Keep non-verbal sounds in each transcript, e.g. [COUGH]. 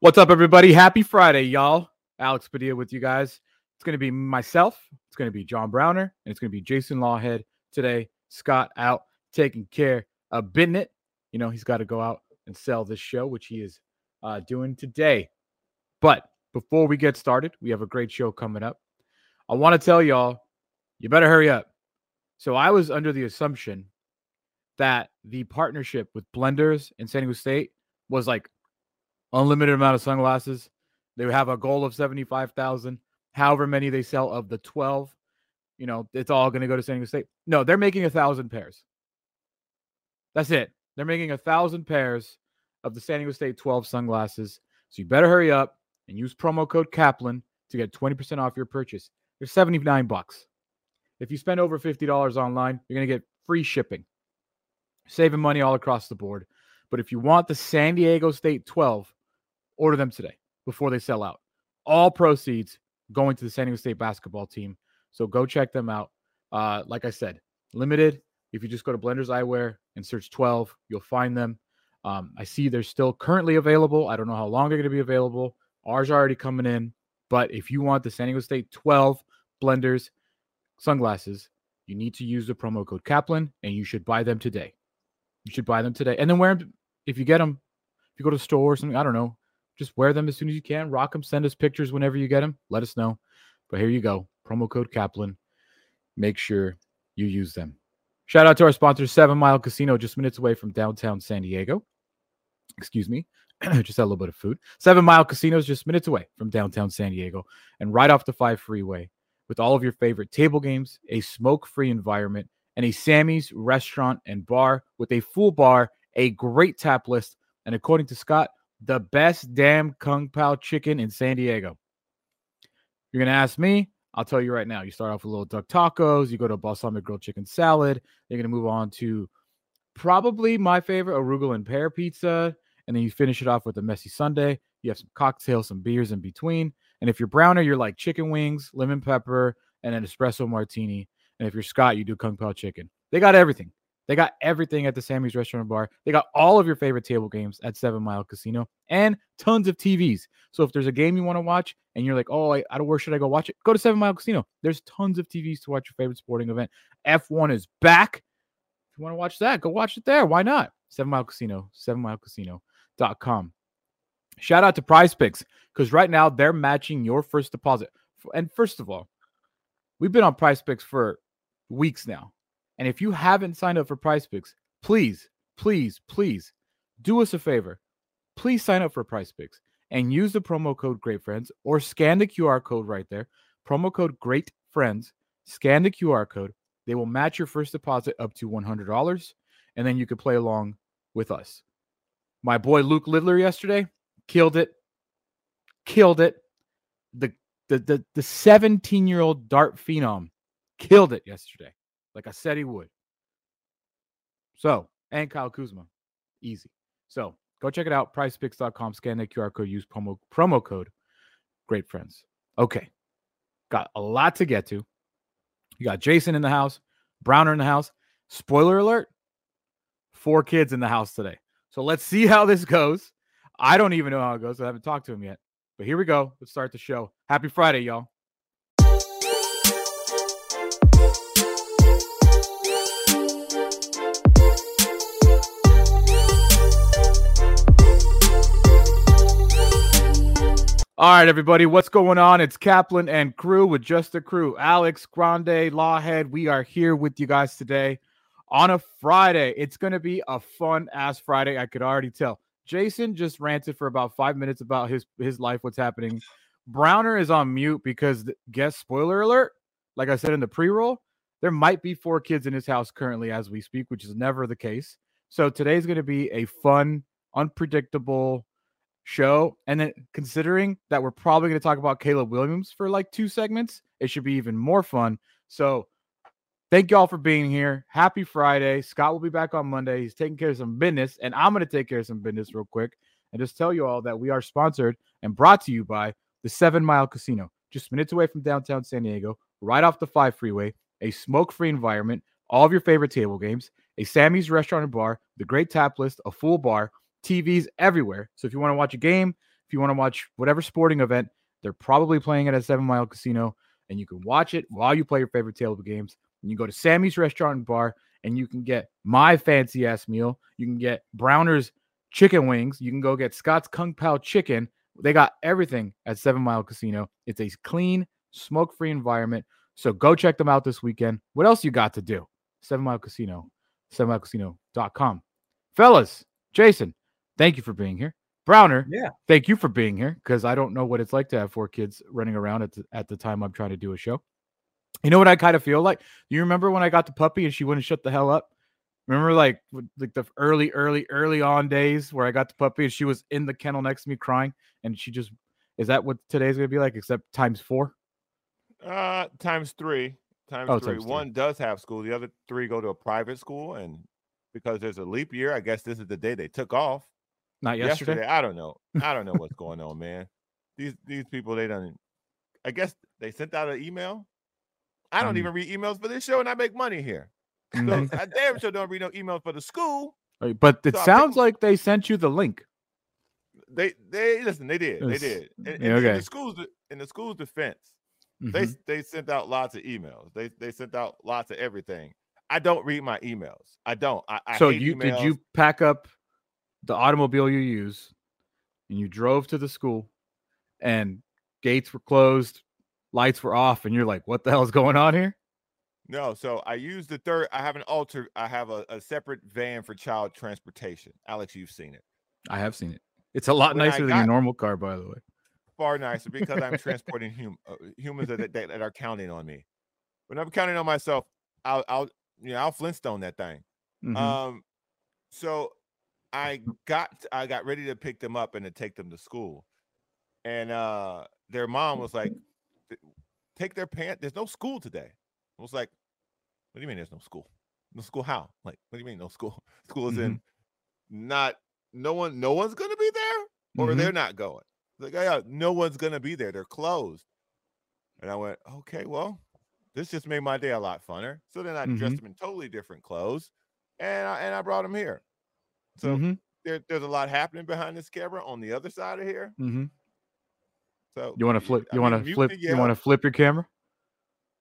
What's up, everybody? Happy Friday, y'all. Alex Padilla with you guys. It's going to be myself, it's going to be John Browner, and it's going to be Jason Lawhead today. Scott out taking care of business. You know, he's got to go out and sell this show, which he is uh, doing today. But before we get started, we have a great show coming up. I want to tell y'all, you better hurry up. So I was under the assumption that the partnership with Blenders and San Diego State was like unlimited amount of sunglasses. They have a goal of 75,000. However many they sell of the 12, you know, it's all going to go to San Diego State. No, they're making a thousand pairs. That's it. They're making a thousand pairs of the San Diego State 12 sunglasses. So you better hurry up and use promo code Kaplan to get 20% off your purchase. They're 79 bucks. If you spend over $50 online, you're going to get free shipping. Saving money all across the board. But if you want the San Diego State 12, order them today before they sell out. All proceeds going to the San Diego State basketball team. So go check them out. Uh, like I said, limited. If you just go to Blenders Eyewear and search 12, you'll find them. Um, I see they're still currently available. I don't know how long they're going to be available. Ours are already coming in. But if you want the San Diego State 12 Blenders sunglasses, you need to use the promo code Kaplan and you should buy them today. You should buy them today. And then wear them if you get them. If you go to the store or something, I don't know, just wear them as soon as you can. Rock them. Send us pictures whenever you get them. Let us know. But here you go. Promo code Kaplan. Make sure you use them. Shout out to our sponsor, Seven Mile Casino, just minutes away from downtown San Diego. Excuse me. [CLEARS THROAT] just had a little bit of food. Seven Mile Casino is just minutes away from downtown San Diego and right off the 5 freeway with all of your favorite table games, a smoke free environment, and a Sammy's restaurant and bar with a full bar, a great tap list, and according to Scott, the best damn Kung Pao chicken in San Diego. You're going to ask me, I'll tell you right now. You start off with little duck tacos, you go to balsamic grilled chicken salad, you're going to move on to probably my favorite arugula and pear pizza, and then you finish it off with a messy sundae. You have some cocktails, some beers in between. And if you're browner, you're like chicken wings, lemon pepper, and an espresso martini. And if you're Scott, you do Kung Pao chicken. They got everything. They got everything at the Sammy's Restaurant Bar. They got all of your favorite table games at Seven Mile Casino and tons of TVs. So if there's a game you want to watch and you're like, oh, I, I don't, where should I go watch it? Go to Seven Mile Casino. There's tons of TVs to watch your favorite sporting event. F1 is back. If you want to watch that, go watch it there. Why not? Seven Mile Casino, sevenmilecasino.com. Shout out to Prize Picks because right now they're matching your first deposit. And first of all, we've been on Prize Picks for weeks now. And if you haven't signed up for Prize Picks, please, please, please do us a favor. Please sign up for Prize Picks and use the promo code Great Friends or scan the QR code right there. Promo code Great Friends. Scan the QR code. They will match your first deposit up to $100, and then you can play along with us. My boy Luke Littler yesterday killed it, killed it. The the the the 17 year old dart phenom killed it yesterday, like I said he would. So and Kyle Kuzma, easy. So go check it out. PrizePicks.com. Scan the QR code. Use promo promo code. Great friends. Okay, got a lot to get to. You got Jason in the house, Browner in the house. Spoiler alert: four kids in the house today. So let's see how this goes. I don't even know how it goes. I haven't talked to him yet. But here we go. Let's start the show. Happy Friday, y'all. All right, everybody, what's going on? It's Kaplan and crew with just the crew. Alex Grande, Lawhead. We are here with you guys today on a Friday. It's going to be a fun ass Friday. I could already tell. Jason just ranted for about five minutes about his his life, what's happening. Browner is on mute because guess spoiler alert. Like I said in the pre-roll, there might be four kids in his house currently as we speak, which is never the case. So today's going to be a fun, unpredictable show. And then considering that we're probably going to talk about Caleb Williams for like two segments, it should be even more fun. So Thank y'all for being here. Happy Friday. Scott will be back on Monday. He's taking care of some business, and I'm going to take care of some business real quick and just tell you all that we are sponsored and brought to you by the Seven Mile Casino, just minutes away from downtown San Diego, right off the 5 freeway, a smoke free environment, all of your favorite table games, a Sammy's restaurant and bar, the great tap list, a full bar, TVs everywhere. So if you want to watch a game, if you want to watch whatever sporting event, they're probably playing it at Seven Mile Casino, and you can watch it while you play your favorite table games. And you go to Sammy's Restaurant and Bar, and you can get my fancy ass meal. You can get Browner's chicken wings. You can go get Scott's Kung Pao chicken. They got everything at Seven Mile Casino. It's a clean, smoke free environment. So go check them out this weekend. What else you got to do? Seven Mile Casino, sevenmilecasino.com. Fellas, Jason, thank you for being here. Browner, Yeah. thank you for being here because I don't know what it's like to have four kids running around at the, at the time I'm trying to do a show. You know what I kind of feel like? You remember when I got the puppy and she wouldn't shut the hell up? Remember like like the early, early, early on days where I got the puppy and she was in the kennel next to me crying and she just is that what today's gonna be like? Except times four? Uh, times three. Times Oh, three. times three. One does have school. The other three go to a private school, and because there's a leap year, I guess this is the day they took off. Not yesterday. I don't know. [LAUGHS] I don't know what's going on, man. These these people, they don't. I guess they sent out an email. I don't Mhm. even read emails for this show, and I make money here. [LAUGHS] So Mhm. I damn sure don't read no emails for the school. Right, But it So sounds think- like they sent you the link. They they listen. They did. They did. In, in- Yeah, in the schools in the school's defense, they Mhm. they sent out lots of emails. They they sent out lots of everything. I don't read my emails. I don't. I, I so you did you pack up the automobile you use and you drove to the school and gates were closed, lights were off, and you're like, what the hell is going on here? No, so I use the third. I have an alter. I have a, a separate van for child transportation. Alex, you've seen it. I have seen it. It's a lot When I nicer than your normal car, by the way. Far nicer [LAUGHS] because I'm transporting hum, uh, humans that, that, that are counting on me. When I'm counting on myself, I'll I'll you know I'll Flintstone that thing. Mhm. Um, so I got I got ready to pick them up and to take them to school, and uh their mom was like, "Take their pants. There's no school today." I was like, "What do you mean there's no school? No school how? Like, what do you mean no school? [LAUGHS] School is in not no one no one's gonna be there, or Mhm. they're not going." Like, yeah, no one's gonna be there. They're closed. And I went, okay, well, this just made my day a lot funner. So then I dressed Mhm. them in totally different clothes, and I, and I brought them here. So Mhm. there, there's a lot happening behind this camera on the other side of here. Mhm. So You want to flip? You want to mute flip? me, You want to flip your camera?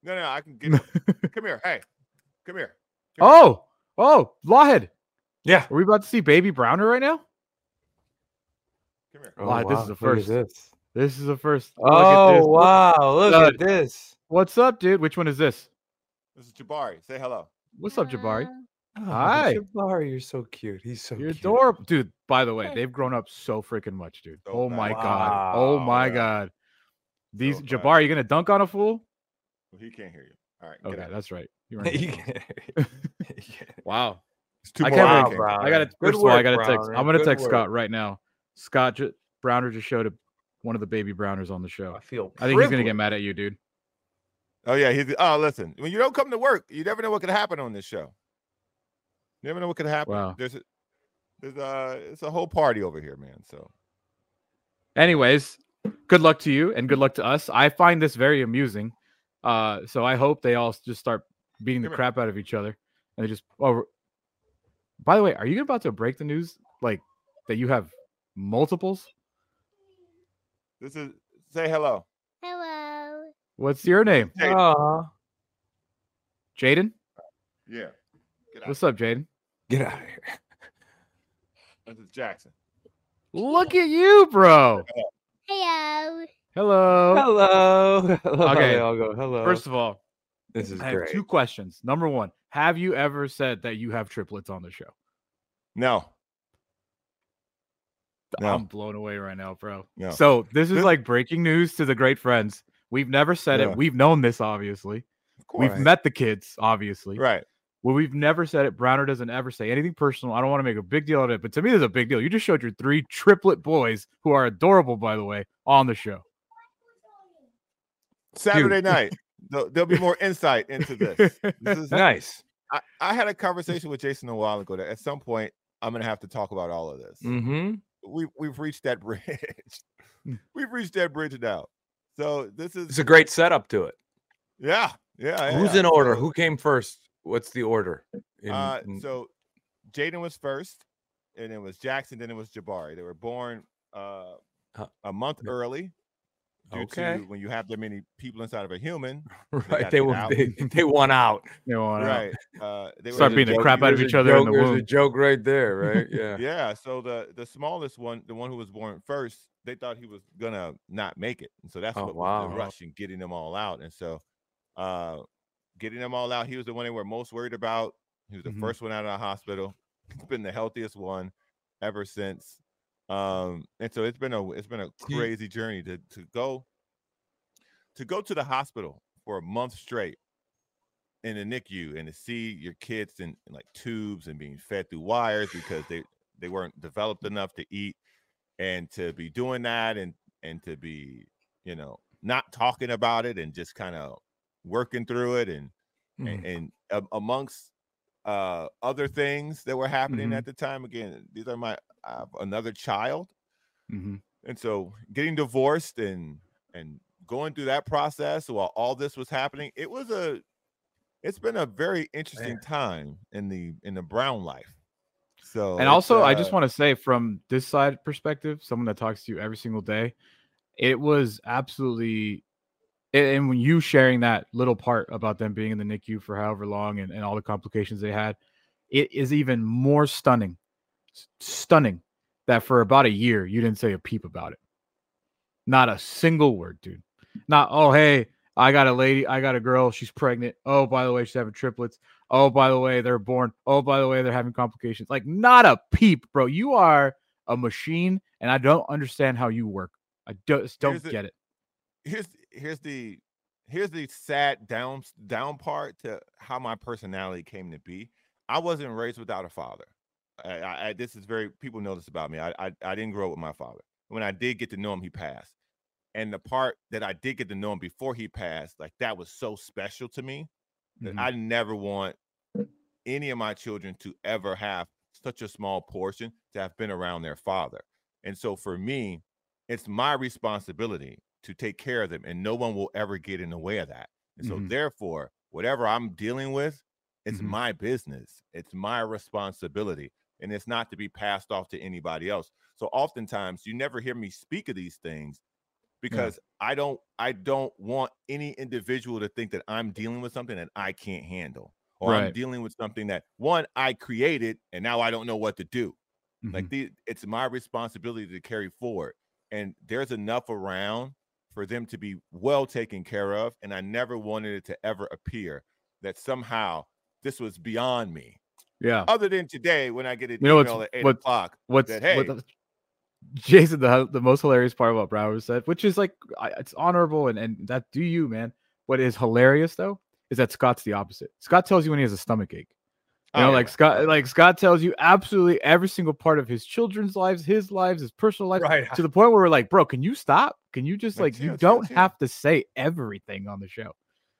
No, no, I can get. [LAUGHS] come here, hey, come here. Come here. Oh, oh, Lawhead. Yeah. Are we about to see Baby Browner right now? come here. Wow, this is the look at first. this. This is the first. Look at Oh this. Look- wow! Look Stud. at this. What's up, dude? Which one is this? This is Jabari. Say hello. What's up, Jabari? Oh, Hi. Jabari, you're so cute. He's so You're cute. adorable, dude. By the way, they've grown up so freaking much, dude. So oh my fast. god. Oh my Wow. god. These So fast. Jabari, you gonna dunk on a fool? Well, he can't hear you. All right. Okay, that's right. You [LAUGHS] weren't You [LAUGHS] [LAUGHS] supposed to. can't- wow. It's two I more can't I believe- can't- Browner. I gotta Good first of all, I gotta text. Browner. I'm gonna Good text work. Scott right now. Scott ju- Browner just showed a, one of the baby Browners on the show. I feel. I think he's gonna get mad at you, dude. Oh yeah, he's oh listen. When you don't come to work, you never know what could happen on this show. You never know what could happen. Wow. There's a there's a it's a whole party over here, man. So Anyways, good luck to you and good luck to us. I find this very amusing. Uh, so I hope they all just start beating the Come here. crap out of each other and they just. Oh, by the way, are you about to break the news like that you have multiples? this is say hello. Hello. What's your name? Hey. Aw, Jaden. Yeah. Get out. What's up, Jaden? Get out of here. This is Jackson. Look at you, bro. Hello. Hello. Hello. Hello. Okay, They all go. Hello. First of all, this is I have great. two questions. Number one, have you ever said that you have triplets on the show? No. No. I'm blown away right now, bro. No. So this is like breaking news to the great friends. We've never said Yeah. it. We've known this, obviously. Of course. We've met the kids, obviously. Right. Well, we've never said it. Browner doesn't ever say anything personal. I don't want to make a big deal out of it, but to me, there's a big deal. You just showed your three triplet boys, who are adorable, by the way, on the show. Saturday night. [LAUGHS] There'll, there'll be more insight into this. This is [LAUGHS] nice. I, I had a conversation with Jason a while ago that at some point I'm gonna have to talk about all of this. Mm-hmm. we we've reached that bridge. Mm. [LAUGHS] we've reached that bridge now. So this is It's a great setup to it. yeah, yeah. Who's yeah. in order? Who came first? What's the order? In- uh, in- so Jaden was first, and it was Jackson, then it was Jabari. They were born uh a month Yeah. early. Due Okay. to when you have that many people inside of a human, [LAUGHS] Right. gotta They, get were, out. they, they won out. You know, uh, right? Uh, they Start were beating the crap out of each a other in joke- the There's a womb. joke right there, right? [LAUGHS] Yeah. yeah. So the the smallest one, the one who was born first, they thought he was gonna not make it, and so that's Oh, what was wow. the rush in getting them all out. And so, uh, getting them all out, he was the one they were most worried about. He was the Mhm. first one out of the hospital. He's been the healthiest one ever since. Um, and so it's been a it's been a crazy journey to to go to go to the hospital for a month straight in the NICU and to see your kids in, in like tubes and being fed through wires because they they weren't developed enough to eat and to be doing that and and to be you know not talking about it and just kind of working through it and Mm. and, and a- amongst uh other things that were happening Mhm. at the time again these are my another child mhm. and so getting divorced and and going through that process while all this was happening it was a it's been a very interesting Man. time in the in the brown life so And also, I just uh, want to say from this side perspective, someone that talks to you every single day, it was absolutely. And when you sharing that little part about them being in the NICU for however long and, and all the complications they had, it is even more stunning, stunning that for about a year you didn't say a peep about it. Not a single word, dude. Not, oh, hey, I got a lady, I got a girl, she's pregnant. Oh, by the way, she's having triplets. Oh, by the way, they're born. Oh, by the way, they're having complications. Like, not a peep, bro. You are a machine, and I don't understand how you work. I just don't the- get it. here's here's the here's the sad down down part to how my personality came to be. I wasn't raised without a father. I, I, this is very people know this about me. I, I I didn't grow up with my father. When I did get to know him, he passed. And the part that I did get to know him before he passed, like that was so special to me that Mhm. I never want any of my children to ever have such a small portion to have been around their father. And so for me, it's my responsibility to take care of them, and no one will ever get in the way of that. And so, Mhm. therefore, whatever I'm dealing with, it's Mhm. my business, it's my responsibility, and it's not to be passed off to anybody else. So, oftentimes, you never hear me speak of these things because I don't I don't want any individual to think that I'm dealing with something that I can't handle or I'm dealing with something that one I created and now I don't know what to do. Like Mhm. the it's my responsibility to carry forward. And there's enough around for them to be well taken care of. And I never wanted it to ever appear that somehow this was beyond me. yeah. Other than today when I get an You know what's- email at eight what- o'clock. What's that, what hey- the- [LAUGHS] Jason? The the most hilarious part about Browner said, which is like I- it's honorable and and that do you, man. What is hilarious though is that Scott's the opposite. Scott tells you when he has a stomach ache. You know, Oh, like. Scott, like Scott tells you absolutely every single part of his children's lives, his lives, his personal life, Right. to the point where we're like, bro, can you stop? Can you just Like, like you chill, don't chill. have to say everything on the show?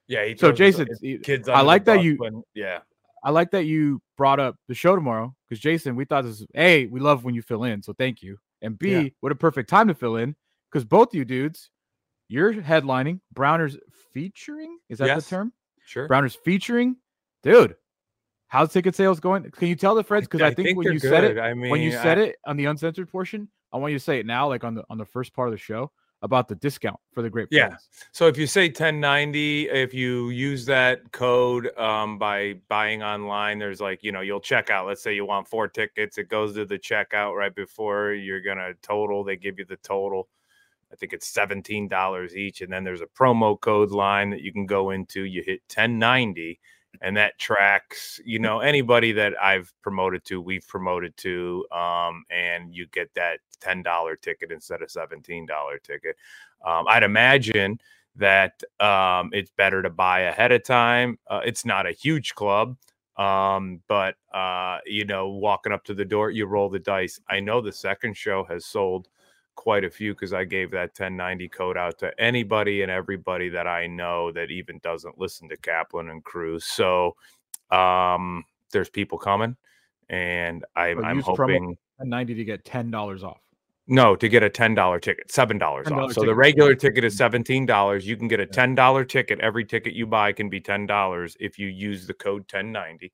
Yeah. He So Jason, his kids. I like that you- yeah. I like that you brought up the show tomorrow because Jason, we thought this was a we love when you fill in, so thank you. And B, Yeah. what a perfect time to fill in because both you dudes, you're headlining Browners featuring. Is that Yes. the term? Sure. Browners featuring, dude. How's ticket sales going? Can you tell the friends? Because I, think, when they're you said it. I mean, when you said I- it on the uncensored portion, I want you to say it now, like on the on the first part of the show about the discount for the great Yeah. friends. So if you say 1090, if you use that code um, by buying online, there's like, you know, you'll check out. Let's say you want four tickets, it goes to the checkout right before you're going to total. They give you the total. I think it's $17 each. And then there's a promo code line that you can go into. You hit 1090, and that tracks, you know, anybody that I've promoted to, we've promoted to, um, and you get that $10 ticket instead of $17 ticket. Um, I'd imagine that um, it's better to buy ahead of time. Uh, it's not a huge club, um, but uh, you know, walking up to the door, you roll the dice. I know the second show has sold quite a few because I gave that 1090 code out to anybody and everybody that I know that even doesn't listen to Kaplan and Crew. So um, there's people coming, and I'm, So I'm hoping. And 90 to get ten dollars off. No, to get a ten dollar ticket, seven dollars off. So the regular ticket is seventeen dollars. You can get a ten dollar ticket. Every ticket you buy can be ten dollars if you use the code ten ninety.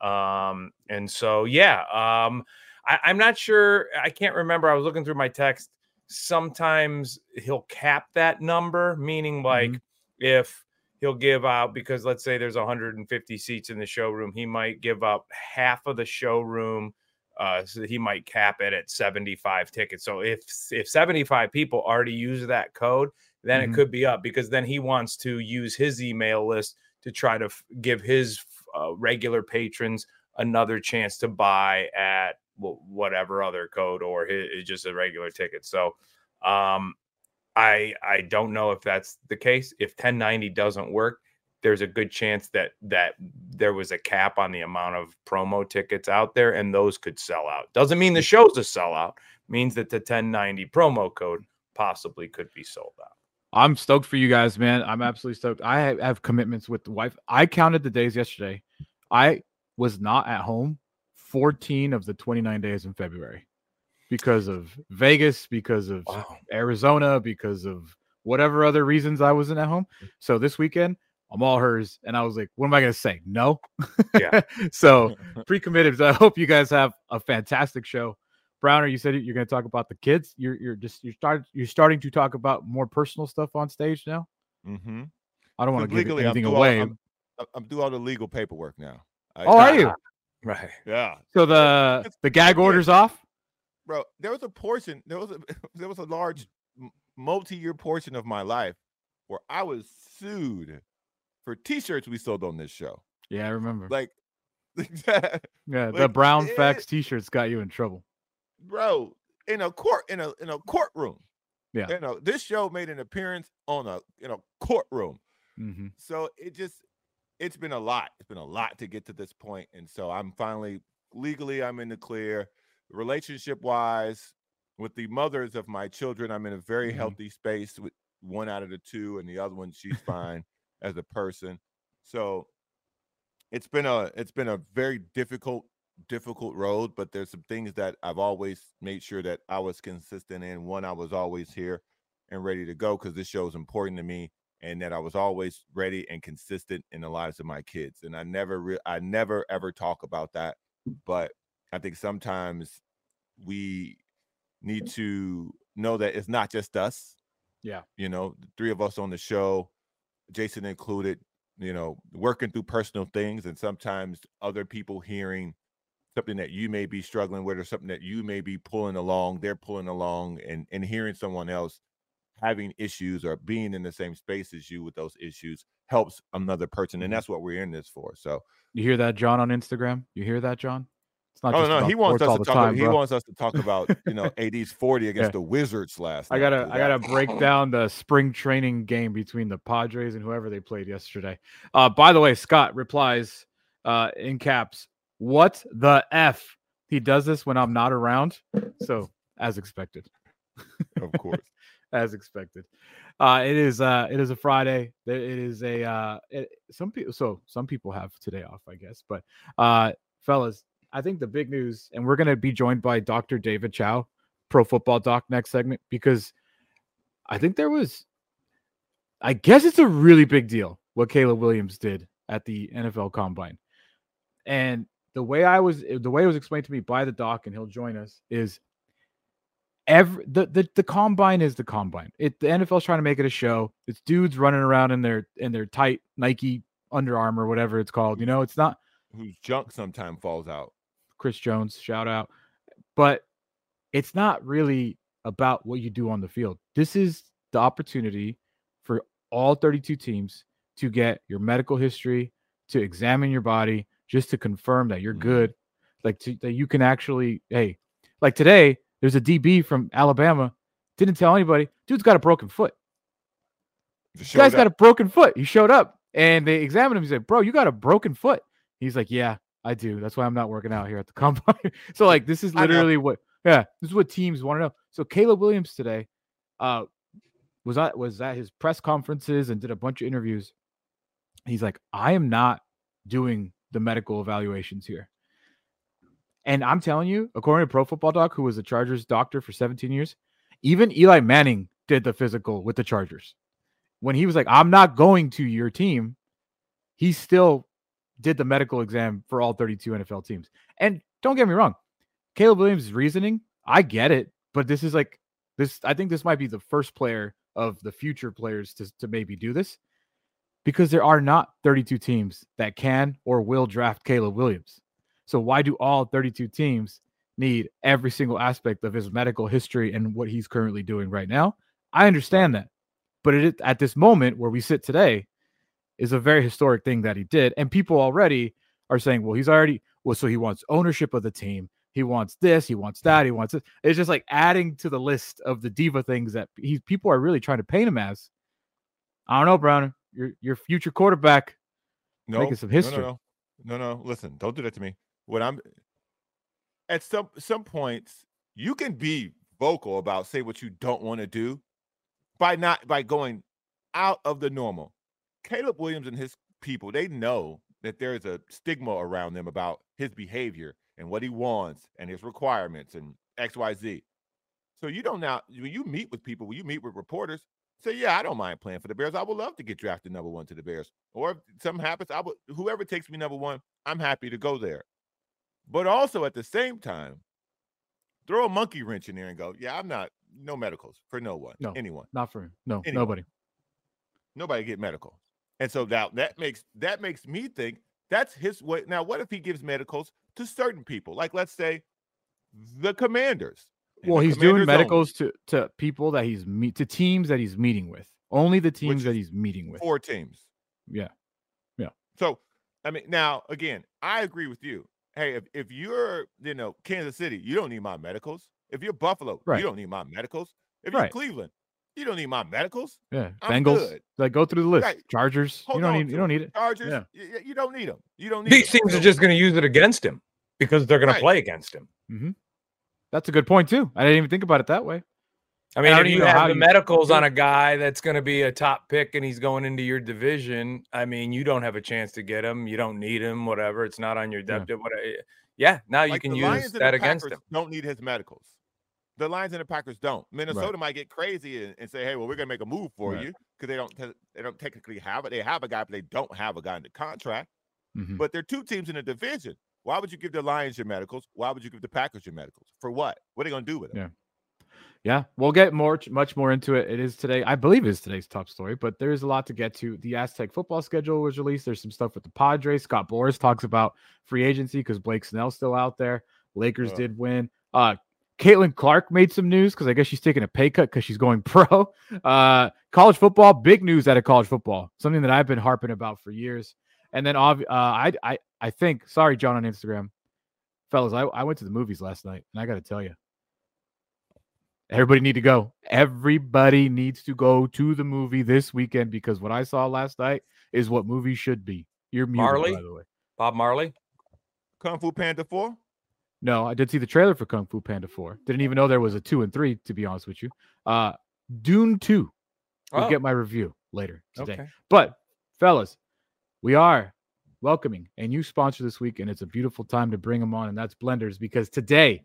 Um, and so yeah, um, I, I'm not sure. I can't remember. I was looking through my text. Sometimes he'll cap that number, meaning like Mhm. if he'll give out because let's say there's 150 seats in the showroom, he might give up half of the showroom. Uh, so he might cap it at 75 tickets. So if if 75 people already use that code, then Mhm. it could be up because then he wants to use his email list to try to f- give his uh, regular patrons another chance to buy at whatever other code or his, just a regular ticket. So um, I I don't know if that's the case. If 1090 doesn't work, there's a good chance that that there was a cap on the amount of promo tickets out there, and those could sell out. Doesn't mean the show's a sellout. Means that the 1090 promo code possibly could be sold out. I'm stoked for you guys, man. I'm absolutely stoked. I have, have commitments with the wife. I counted the days yesterday. I was not at home 14 of the 29 days in February because of Vegas, because of Wow. Arizona, because of whatever other reasons I wasn't at home. So this weekend, I'm all hers. And I was like, what am I going to say? No. Yeah. [LAUGHS] so [LAUGHS] pre committed. So I hope you guys have a fantastic show. Browner, you said you're going to talk about the kids. You're you're just you're started you're starting to talk about more personal stuff on stage now. Mm-hmm. I don't want to give legally, I'm anything all- away. I'm, I'm- I'm through all the legal paperwork now. I oh, are you? [LAUGHS] Right. Yeah, So the It's- the gag yeah. orders off? bro. There was a portion. There was a [LAUGHS] there was a large multi-year portion of my life where I was sued for T-shirts we sold on this show. Yeah, I remember. Like, [LAUGHS] yeah, the brown it- facts t-shirts got you in trouble. bro, in a court in a in a courtroom. Yeah. you know, this show made an appearance on a in a courtroom. hmm so it just it's been a lot it's been a lot to get to this point and so i'm finally legally i'm in the clear. Relationship wise with the mothers of my children i'm in a very Mhm. healthy space with one out of the two and the other one she's fine as a person. So it's been a it's been a very difficult difficult road but there's some things that i've always made sure that i was consistent in. One i was always here and ready to go because this show is important to me and that I was always ready and consistent in the lives of my kids. And I never, re- I never ever talk about that, but I think sometimes we need to know that it's not just us. Yeah. you know, the three of us on the show, Jason included. You know, working through personal things, and sometimes other people hearing something that you may be struggling with, or something that you may be pulling along, they're pulling along, and and hearing someone else having issues or being in the same space as you with those issues helps another person and that's what we're in this for so You hear that, John, on Instagram? You hear that, John? It's not oh no he wants us to talk time, he bro. wants us to talk about you know [LAUGHS] AD's 40 against Yeah. the wizards last I gotta I gotta break down the spring training game between the Padres and whoever they played yesterday. Uh, by the way, Scott replies uh, in caps, "What the f?" He does this when I'm not around, so as expected, of course as expected. Uh, it is uh, it is a Friday. It is a uh, it, some people. So some people have today off, I guess. But uh, fellas, I think the big news, and we're gonna be joined by Dr. David Chao, Pro Football Doc, next segment because I think there was. I guess it's a really big deal what Caleb Williams did at the NFL Combine, and the way I was, the way it was explained to me by the doc, and he'll join us is every the, the the combine is the combine. It the NFL's trying to make it a show. It's dudes running around in their in their tight Nike Under Armour, whatever it's called. You know, it's not whose junk sometimes falls out Chris Jones, shout out. But it's not really about what you do on the field. This is the opportunity for all 32 teams to get your medical history, to examine your body, just to confirm that you're Mhm. good. Like to, that you can actually, hey, like today, there's a DB from Alabama, didn't tell anybody. Dude's got a broken foot. This guy's showed got a broken foot. He showed up and they examined him. He said, Bro, you got a broken foot. He's like, Yeah, I do. That's why I'm not working out here at the [LAUGHS] combine. so, like, this is literally what, yeah, this is what teams want to know. So, Caleb Williams today uh, was at, was at his press conferences and did a bunch of interviews. He's like, I am not doing the medical evaluations here. And I'm telling you, according to Pro Football Doc, who was the Chargers doctor for 17 years, even Eli Manning did the physical with the Chargers. When he was like, I'm not going to your team, he still did the medical exam for all 32 NFL teams. And don't get me wrong, Caleb Williams' reasoning, I get it, but this is like This I think this might be the first player of the future players to, to maybe do this because there are not 32 teams that can or will draft Caleb Williams. So why do all 32 teams need every single aspect of his medical history and what he's currently doing right now? I understand that. But it, at this moment where we sit today is a very historic thing that he did and people already are saying, well, he's already well so he wants ownership of the team. He wants this, he wants that, he wants it. It's just like adding to the list of the diva things that he people are really trying to paint him as. I don't know, Brown. Your your future quarterback No, making some no, history. No, no, no, no. Listen, don't do that to me. What I'm at some some points, you can be vocal about say what you don't want to do by not by going out of the normal. Caleb Williams and his people, they know that there is a stigma around them about his behavior and what he wants and his requirements and XYZ. So you don't now when you meet with people, when you meet with reporters, say, yeah, I don't mind playing for the Bears. I would love to get drafted number one to the Bears. Or if something happens, I would whoever takes me number one, I'm happy to go there. But also at the same time, throw a monkey wrench in there and go, yeah, I'm not no medicals for no one, No. anyone, Not for him. No, Anyone. nobody. nobody get medical. And so now that makes that makes me think that's his way. Now, what if he gives medicals to certain people, like let's say the Commanders? Well, the he's doing only, medicals to to people that he's meet to teams that he's meeting with. Only the teams Which that he's meeting with. four teams. Yeah. Yeah. So, I mean, now again, I agree with you. Hey, if, if you're, you know, Kansas City, you don't need my medicals. If you're Buffalo, Right. you don't need my medicals. If you're Right. Cleveland, you don't need my medicals. Yeah. I'm Bengals. good. Like go through the list. Right. Chargers. Hold you don't need you don't need it. Chargers, Yeah. you, you don't need them. You don't need These 'em. teams are just going to use it against him because they're going Right. to play against him. Mm-hmm. That's a good point too. I didn't even think about it that way. I mean, I if don't you know have the you- medicals on a guy that's going to be a top pick and he's going into your division, I mean, you don't have a chance to get him. You don't need him. Whatever. It's not on your Yeah. depth. Whatever. Yeah. Now you can use Lions that against him. Don't need his medicals. The Lions and the Packers don't. Minnesota might get crazy and, and say, "Hey, well, we're gonna make a move for Right. you," because they don't te- they don't technically have it. They have a guy, but they don't have a guy in the contract. Mhm. But they're two teams in the division. Why would you give the Lions your medicals? Why would you give the Packers your medicals? For what? What are they gonna do with it? Yeah. Yeah, we'll get more, much more into it. It is today, I believe, is today's top story, but there is a lot to get to. The Aztec football schedule was released. There's some stuff with the Padres. Scott Boras talks about free agency because Blake Snell's still out there. Lakers Yeah. did win. Uh, Caitlin Clark made some news because I guess she's taking a pay cut because she's going [LAUGHS] pro. Uh, college football, big news out of college football, something that I've been harping about for years. And then, uh, I, I, I think, sorry, John on Instagram, fellas, I, I went to the movies last night, and I got to tell you, everybody need to go. Everybody needs to go to the movie this weekend because what I saw last night is what movies should be. You're muted, Marley? by the way. Bob Marley. Kung Fu Panda Four. No, I did see the trailer for Kung Fu Panda 4. Didn't even know there was a 2 and 3, to be honest with you. Uh Dune 2. We'll Oh, get my review later today. okay. But fellas, we are welcoming a new sponsor this week, and it's a beautiful time to bring them on, and that's Blenders because today,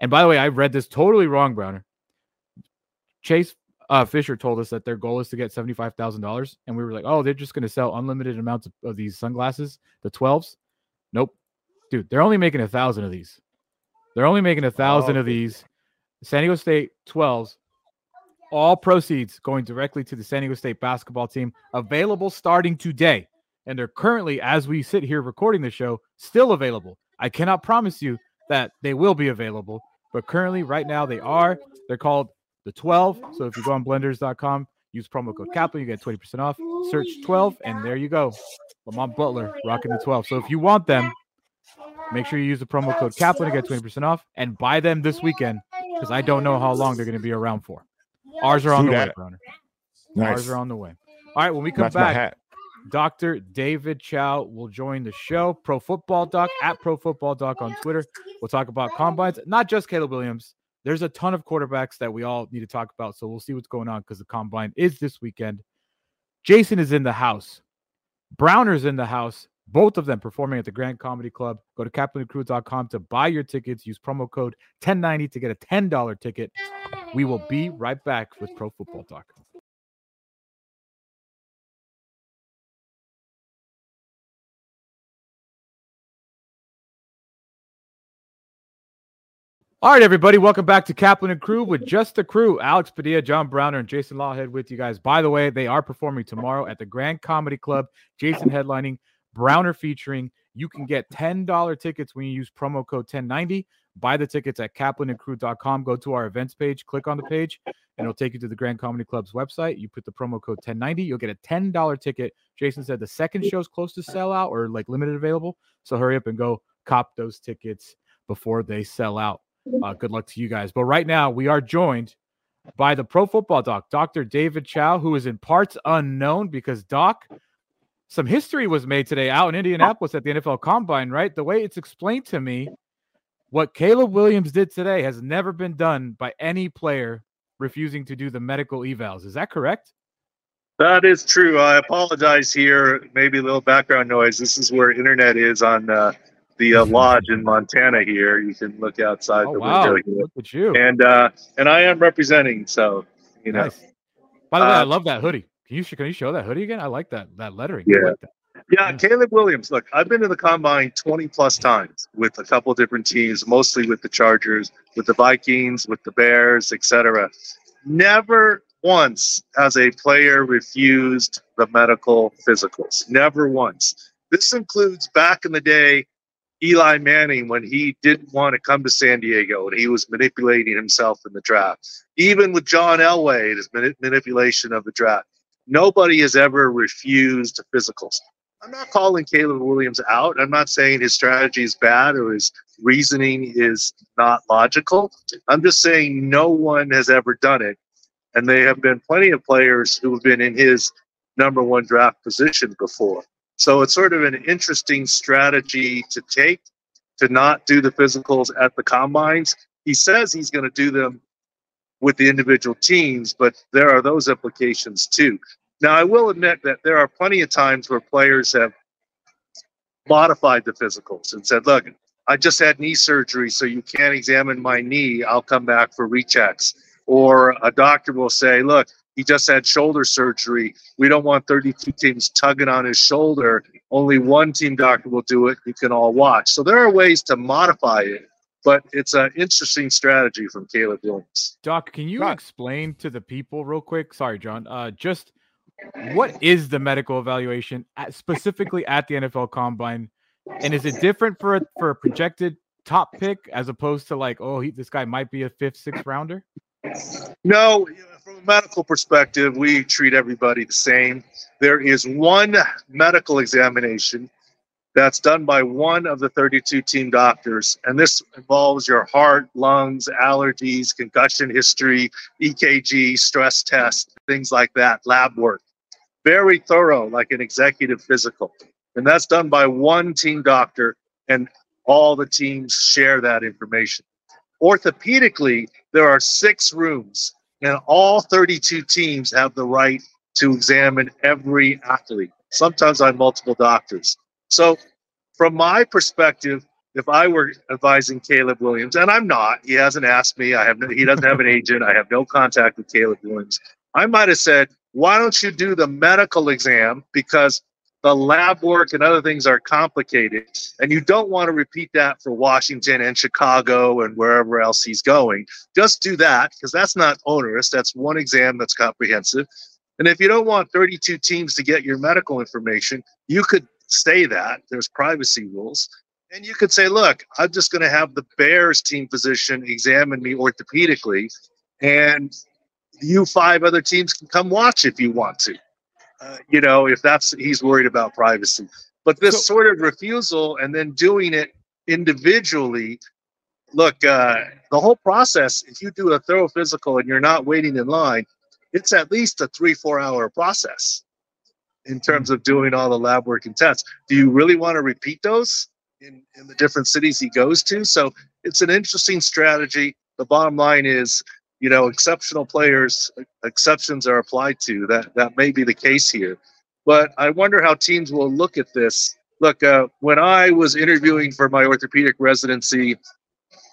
and by the way, I read this totally wrong, Browner. Chase uh, Fisher told us that their goal is to get seventy-five thousand dollars, and we were like, "Oh, they're just going to sell unlimited amounts of, of these sunglasses, the twelves." Nope, dude, they're only making a thousand of these. They're only making a thousand Oh, of these. San Diego State twelves all proceeds going directly to the San Diego State basketball team, available starting today. And they're currently, as we sit here recording the show, still available. I cannot promise you that they will be available, but currently, right now, they are. They're called the 12. So if you go on blenders.com, use promo code Kaplan, you get 20% off. Search 12, and there you go. Lamont Butler rocking the 12. So if you want them, make sure you use the promo code Kaplan to get 20% off and buy them this weekend because I don't know how long they're going to be around for. Ours are on the way. Nice. Ours are on the way. All right, when we come That's back. Dr. David Chao will join the show. Pro Football Doc at Pro Football Doc on Twitter. We'll talk about combines, not just Caleb Williams. There's a ton of quarterbacks that we all need to talk about. So we'll see what's going on because the combine is this weekend. Jason is in the house. Browner's in the house. Both of them performing at the Grand Comedy Club. Go to kaplanandcrew.com to buy your tickets. Use promo code 1090 to get a $10 ticket. We will be right back with Pro Football Talk. All right, everybody, welcome back to Kaplan and Crew with just the crew Alex Padilla, John Browner, and Jason Lawhead with you guys. By the way, they are performing tomorrow at the Grand Comedy Club. Jason headlining, Browner featuring. You can get $10 tickets when you use promo code 1090. Buy the tickets at kaplanandcrew.com. Go to our events page, click on the page, and it'll take you to the Grand Comedy Club's website. You put the promo code 1090, you'll get a $10 ticket. Jason said the second show's close to sell out or like limited available. So hurry up and go cop those tickets before they sell out. Uh, good luck to you guys. But right now, we are joined by the pro football doc, Dr. David Chao, who is in parts unknown because, Doc, some history was made today out in Indianapolis at the NFL Combine, right? The way it's explained to me, what Caleb Williams did today has never been done by any player refusing to do the medical evals. Is that correct? That is true. I apologize here. Maybe a little background noise. This is where internet is on uh, the uh, lodge in Montana. Here, you can look outside Oh, the wow. window here, Look at you. and uh, and I am representing. So you know, Nice. By the way, I Uh, love that hoodie. Can you can you show that hoodie again? I like that that lettering. Yeah. like that. yeah, Yeah. Caleb Williams. Look, I've been to the combine twenty plus times with a couple different teams, mostly with the Chargers, with the Vikings, with the Bears, etc. Never once has a player refused the medical physicals. Never once. This includes back in the day, Eli Manning when he didn't want to come to San Diego and he was manipulating himself in the draft. Even with John Elway, his mani- manipulation of the draft. Nobody has ever refused physicals. I'm not calling Caleb Williams out. I'm not saying his strategy is bad or his reasoning is not logical. I'm just saying no one has ever done it. And there have been plenty of players who have been in his number one draft position before. So it's sort of an interesting strategy to take to not do the physicals at the combines. He says he's going to do them with the individual teams, but there are those implications too. Now, I will admit that there are plenty of times where players have modified the physicals and said, look, I just had knee surgery, so you can't examine my knee. I'll come back for rechecks. Or a doctor will say, look, he just had shoulder surgery. We don't want 32 teams tugging on his shoulder. Only one team doctor will do it. You can all watch. So there are ways to modify it, but it's an interesting strategy from Caleb Williams. Doc, can you Right. explain to the people real quick? Sorry, John. Uh, just what is the medical evaluation at, specifically at the NFL Combine, and is it different for a, for a projected top pick as opposed to like, oh, he, this guy might be a fifth, sixth rounder? No, from a medical perspective, we treat everybody the same. There is one medical examination that's done by one of the 32 team doctors, and this involves your heart, lungs, allergies, concussion history, EKG, stress test, things like that, lab work. Very thorough, like an executive physical. And that's done by one team doctor, and all the teams share that information. Orthopedically, there are six rooms, and all 32 teams have the right to examine every athlete, sometimes by multiple doctors. So, from my perspective, if I were advising Caleb Williams, and I'm not, he hasn't asked me, I have no, he doesn't have an agent, I have no contact with Caleb Williams. I might have said, why don't you do the medical exam because the lab work and other things are complicated, and you don't want to repeat that for Washington and Chicago and wherever else he's going. Just do that because that's not onerous. That's one exam that's comprehensive. And if you don't want 32 teams to get your medical information, you could say that. There's privacy rules. And you could say, look, I'm just going to have the Bears team physician examine me orthopedically, and you five other teams can come watch if you want to. Uh, you know, if that's he's worried about privacy. But this So- sort of refusal and then doing it individually, look, uh, the whole process, if you do a thorough physical and you're not waiting in line, it's at least a three, four hour process in terms of doing all the lab work and tests. Do you really want to repeat those in, in the different cities he goes to? So it's an interesting strategy. The bottom line is, you know, exceptional players, exceptions are applied to. That that may be the case here. But I wonder how teams will look at this. Look, uh, when I was interviewing for my orthopedic residency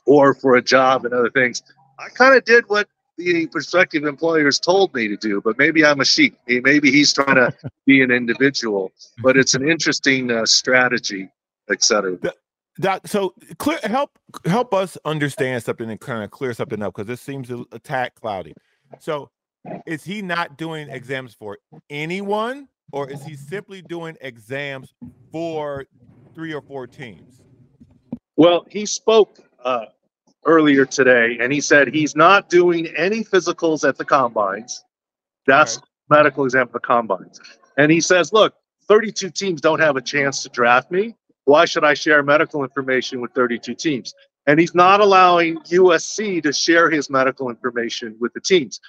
or for a job and other things, I kind of did what the prospective employers told me to do, but maybe I'm a sheep. Maybe he's trying [LAUGHS] to be an individual, but it's an interesting uh, strategy, et cetera. Doc, so clear help help us understand something and kind of clear something up because this seems a, a tad cloudy. So, is he not doing exams for anyone, or is he simply doing exams for three or four teams? Well, he spoke uh, earlier today, and he said he's not doing any physicals at the combines. That's Okay. medical exam at the combines. And he says, look, 32 teams don't have a chance to draft me. Why should I share medical information with 32 teams? And he's not allowing USC to share his medical information with the teams.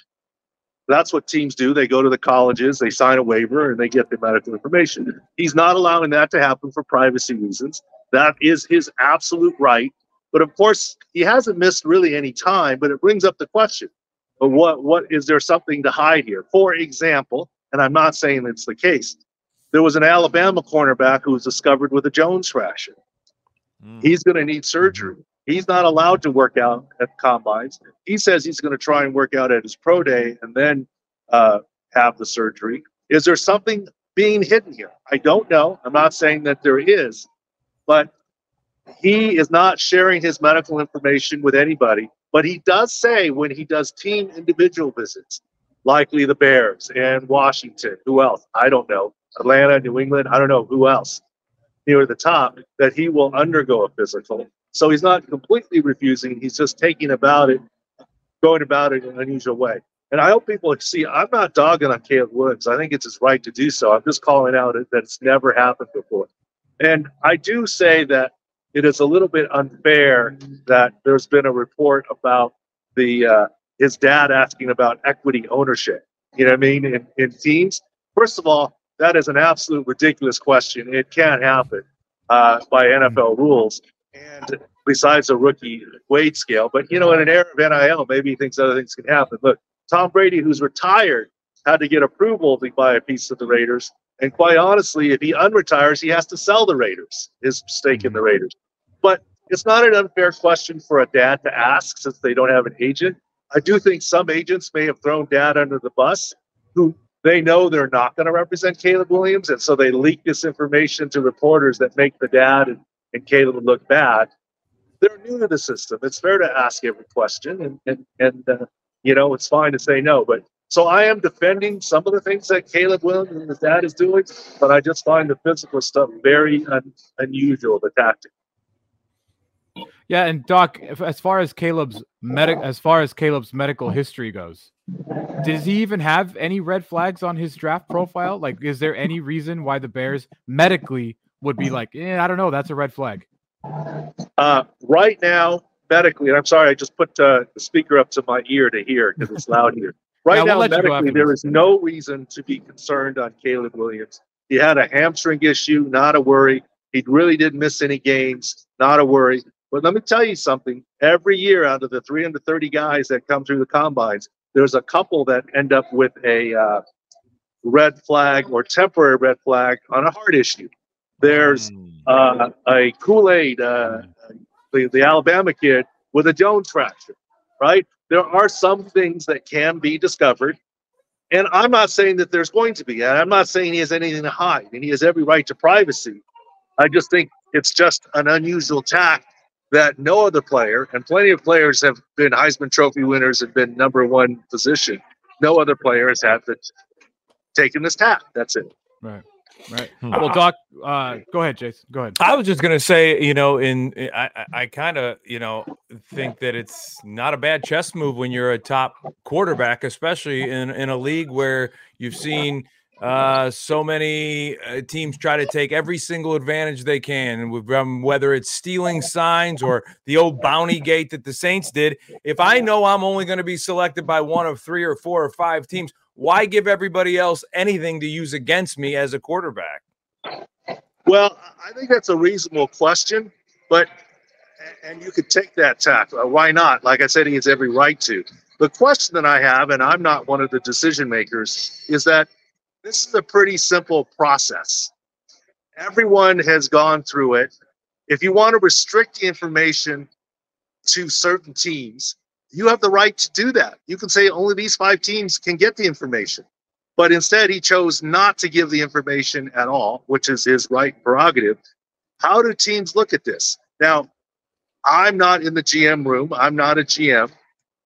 That's what teams do. They go to the colleges, they sign a waiver, and they get the medical information. He's not allowing that to happen for privacy reasons. That is his absolute right. But of course, he hasn't missed really any time. But it brings up the question: But what what is there something to hide here? For example, and I'm not saying it's the case. There was an Alabama cornerback who was discovered with a Jones fracture. Mm. He's going to need surgery. He's not allowed to work out at combines. He says he's going to try and work out at his pro day and then uh, have the surgery. Is there something being hidden here? I don't know. I'm not saying that there is, but he is not sharing his medical information with anybody. But he does say when he does team individual visits, likely the Bears and Washington, who else? I don't know. Atlanta, New England, I don't know who else near the top, that he will undergo a physical. So he's not completely refusing. He's just taking about it, going about it in an unusual way. And I hope people see I'm not dogging on Caleb Williams. I think it's his right to do so. I'm just calling out that it's never happened before. And I do say that it is a little bit unfair that there's been a report about the uh, his dad asking about equity ownership. You know what I mean in, in teams. First of all, that is an absolute ridiculous question. It can't happen uh, by NFL rules. And besides a rookie wage scale, but you know, in an era of NIL, maybe he thinks other things can happen. Look, Tom Brady, who's retired, had to get approval to buy a piece of the Raiders. And quite honestly, if he unretires, he has to sell the Raiders, his stake in the Raiders. But it's not an unfair question for a dad to ask since they don't have an agent. I do think some agents may have thrown dad under the bus who they know they're not going to represent Caleb Williams. And so they leak this information to reporters that make the dad and, and Caleb look bad. They're new to the system. It's fair to ask every question. And, and, and uh, you know, it's fine to say no. But so I am defending some of the things that Caleb Williams and his dad is doing, but I just find the physical stuff very un, unusual, the tactic. Yeah, and Doc, as far as Caleb's medic, as far as Caleb's medical history goes, does he even have any red flags on his draft profile? Like, is there any reason why the Bears medically would be like, yeah, I don't know, that's a red flag? Uh, right now, medically, and I'm sorry, I just put uh, the speaker up to my ear to hear because it's loud here. [LAUGHS] Right now, you go medically, there is no reason to be concerned on Caleb Williams. He had a hamstring issue, not a worry. He really didn't miss any games, not a worry. But let me tell you something. Every year, out of the 330 guys that come through the combines, there's a couple that end up with a uh, red flag or temporary red flag on a heart issue. There's Mm. uh, a Kool Aid, uh, the, the Alabama kid with a Jones fracture, right? There are some things that can be discovered. And I'm not saying that there's going to be, and I'm not saying he has anything to hide, and he has every right to privacy. I just think it's just an unusual tack that no other player, and plenty of players have been Heisman Trophy winners and been number one position. No other player has had the, taken this tack. That's it. Right, right. Hmm. Well, Doc, uh, go ahead, Jason. Go ahead. I was just gonna say, you know, in I I, I kind of you know think that it's not a bad chess move when you're a top quarterback, especially in in a league where you've seen uh so many uh, teams try to take every single advantage they can um, whether it's stealing signs or the old bounty gate that the saints did if i know i'm only going to be selected by one of three or four or five teams why give everybody else anything to use against me as a quarterback Well, I think that's a reasonable question, but and you could take that tack. Uh, why not? Like I said, he has every right to. The question that I have, and I'm not one of the decision makers, is that this is a pretty simple process. Everyone has gone through it. If you want to restrict information to certain teams, you have the right to do that. You can say only these five teams can get the information. But instead, he chose not to give the information at all, which is his right prerogative. How do teams look at this? Now, I'm not in the GM room. I'm not a GM,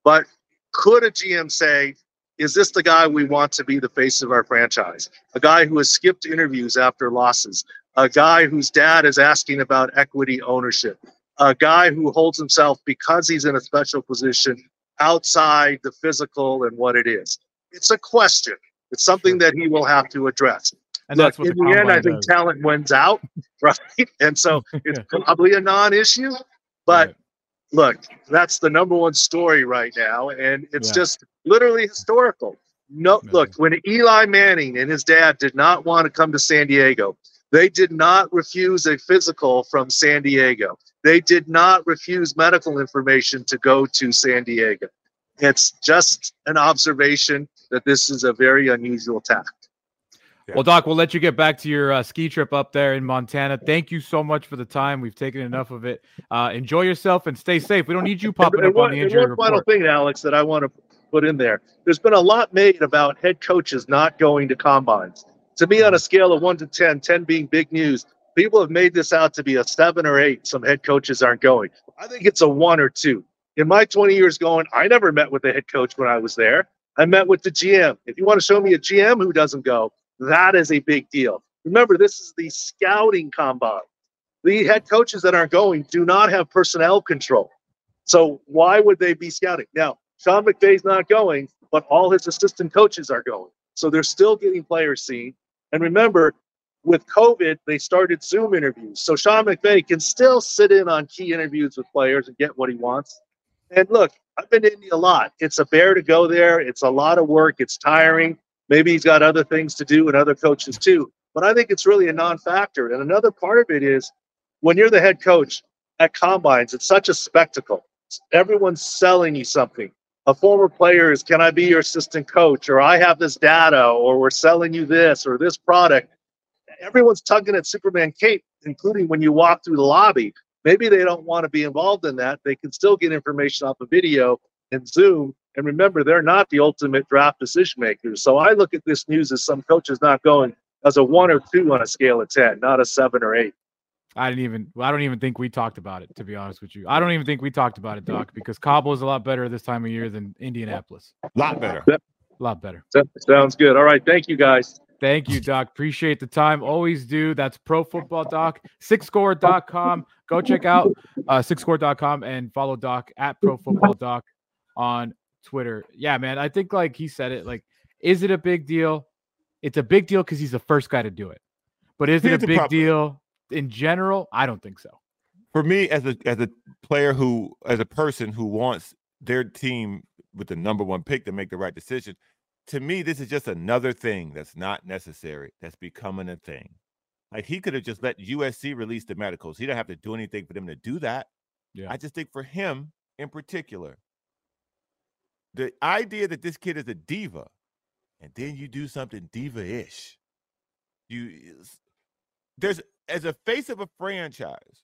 but could a GM say, is this the guy we want to be the face of our franchise? A guy who has skipped interviews after losses, a guy whose dad is asking about equity ownership, a guy who holds himself because he's in a special position outside the physical and what it is. It's a question. It's something that he will have to address. And Look, that's what in the, the, end, I think does. talent wins out, [LAUGHS] right? And so it's [LAUGHS] probably a non-issue. But Right. Look, that's the number one story right now, and it's Yeah. just literally historical. No, Yeah. look, when Eli Manning and his dad did not want to come to San Diego, they did not refuse a physical from San Diego. They did not refuse medical information to go to San Diego. It's just an observation that this is a very unusual tact. Well, Doc, we'll let you get back to your uh, ski trip up there in Montana. Thank you so much for the time. We've taken enough of it. Uh, enjoy yourself and stay safe. We don't need you popping And up on one- the and injury one final thing, Alex, that I want to put in there. There's been a lot made about head coaches not going to combines. To me, on a scale of one to 10, 10 being big news, people have made this out to be a seven or eight. Some head coaches aren't going. I think it's a one or two. In my 20 years going, I never met with the head coach when I was there. I met with the GM. If you want to show me a GM who doesn't go, that is a big deal. Remember, this is the scouting combine. The head coaches that aren't going do not have personnel control. So why would they be scouting? Now, Sean McVay's not going, but all his assistant coaches are going. So they're still getting players seen. And remember, with COVID, they started Zoom interviews. So Sean McVay can still sit in on key interviews with players and get what he wants. And look, I've been to Indy a lot. It's a bear to go there. It's a lot of work. It's tiring. Maybe he's got other things to do and other coaches too. But I think it's really a non-factor. And another part of it is when you're the head coach at combines, it's such a spectacle. Everyone's selling you something. A former player is, can I be your assistant coach? Or I have this data, or we're selling you this or this product. Everyone's tugging at Superman cape, including when you walk through the lobby. Maybe they don't want to be involved in that. They can still get information off of video and Zoom. And remember, they're not the ultimate draft decision makers. So I look at this news as some coaches not going as a one or two on a scale of 10, not a seven or eight. I didn't even. I don't even think we talked about it. To be honest with you, I don't even think we talked about it, Doc, because Cabo is a lot better this time of year than Indianapolis. A lot better. A lot better. Sounds good. All right. Thank you, guys. Thank you, Doc. Appreciate the time. Always do. That's Pro Football Doc, sixscore.com. Go check out uh, sixscore.com and follow Doc at Pro Football Doc on Twitter. Yeah, man. I think like he said it. Like, is it a big deal? It's a big deal because he's the first guy to do it. But is it a big deal in general? I don't think so. for me as a as a player who as a person who wants their team with the number one pick to make the right decision to me this is just another thing that's not necessary that's becoming a thing like he could have just let usc release the medicals he didn't have to do anything for them to do that Yeah. i just think for him in particular the idea that this kid is a diva and then you do something diva-ish you there's as a face of a franchise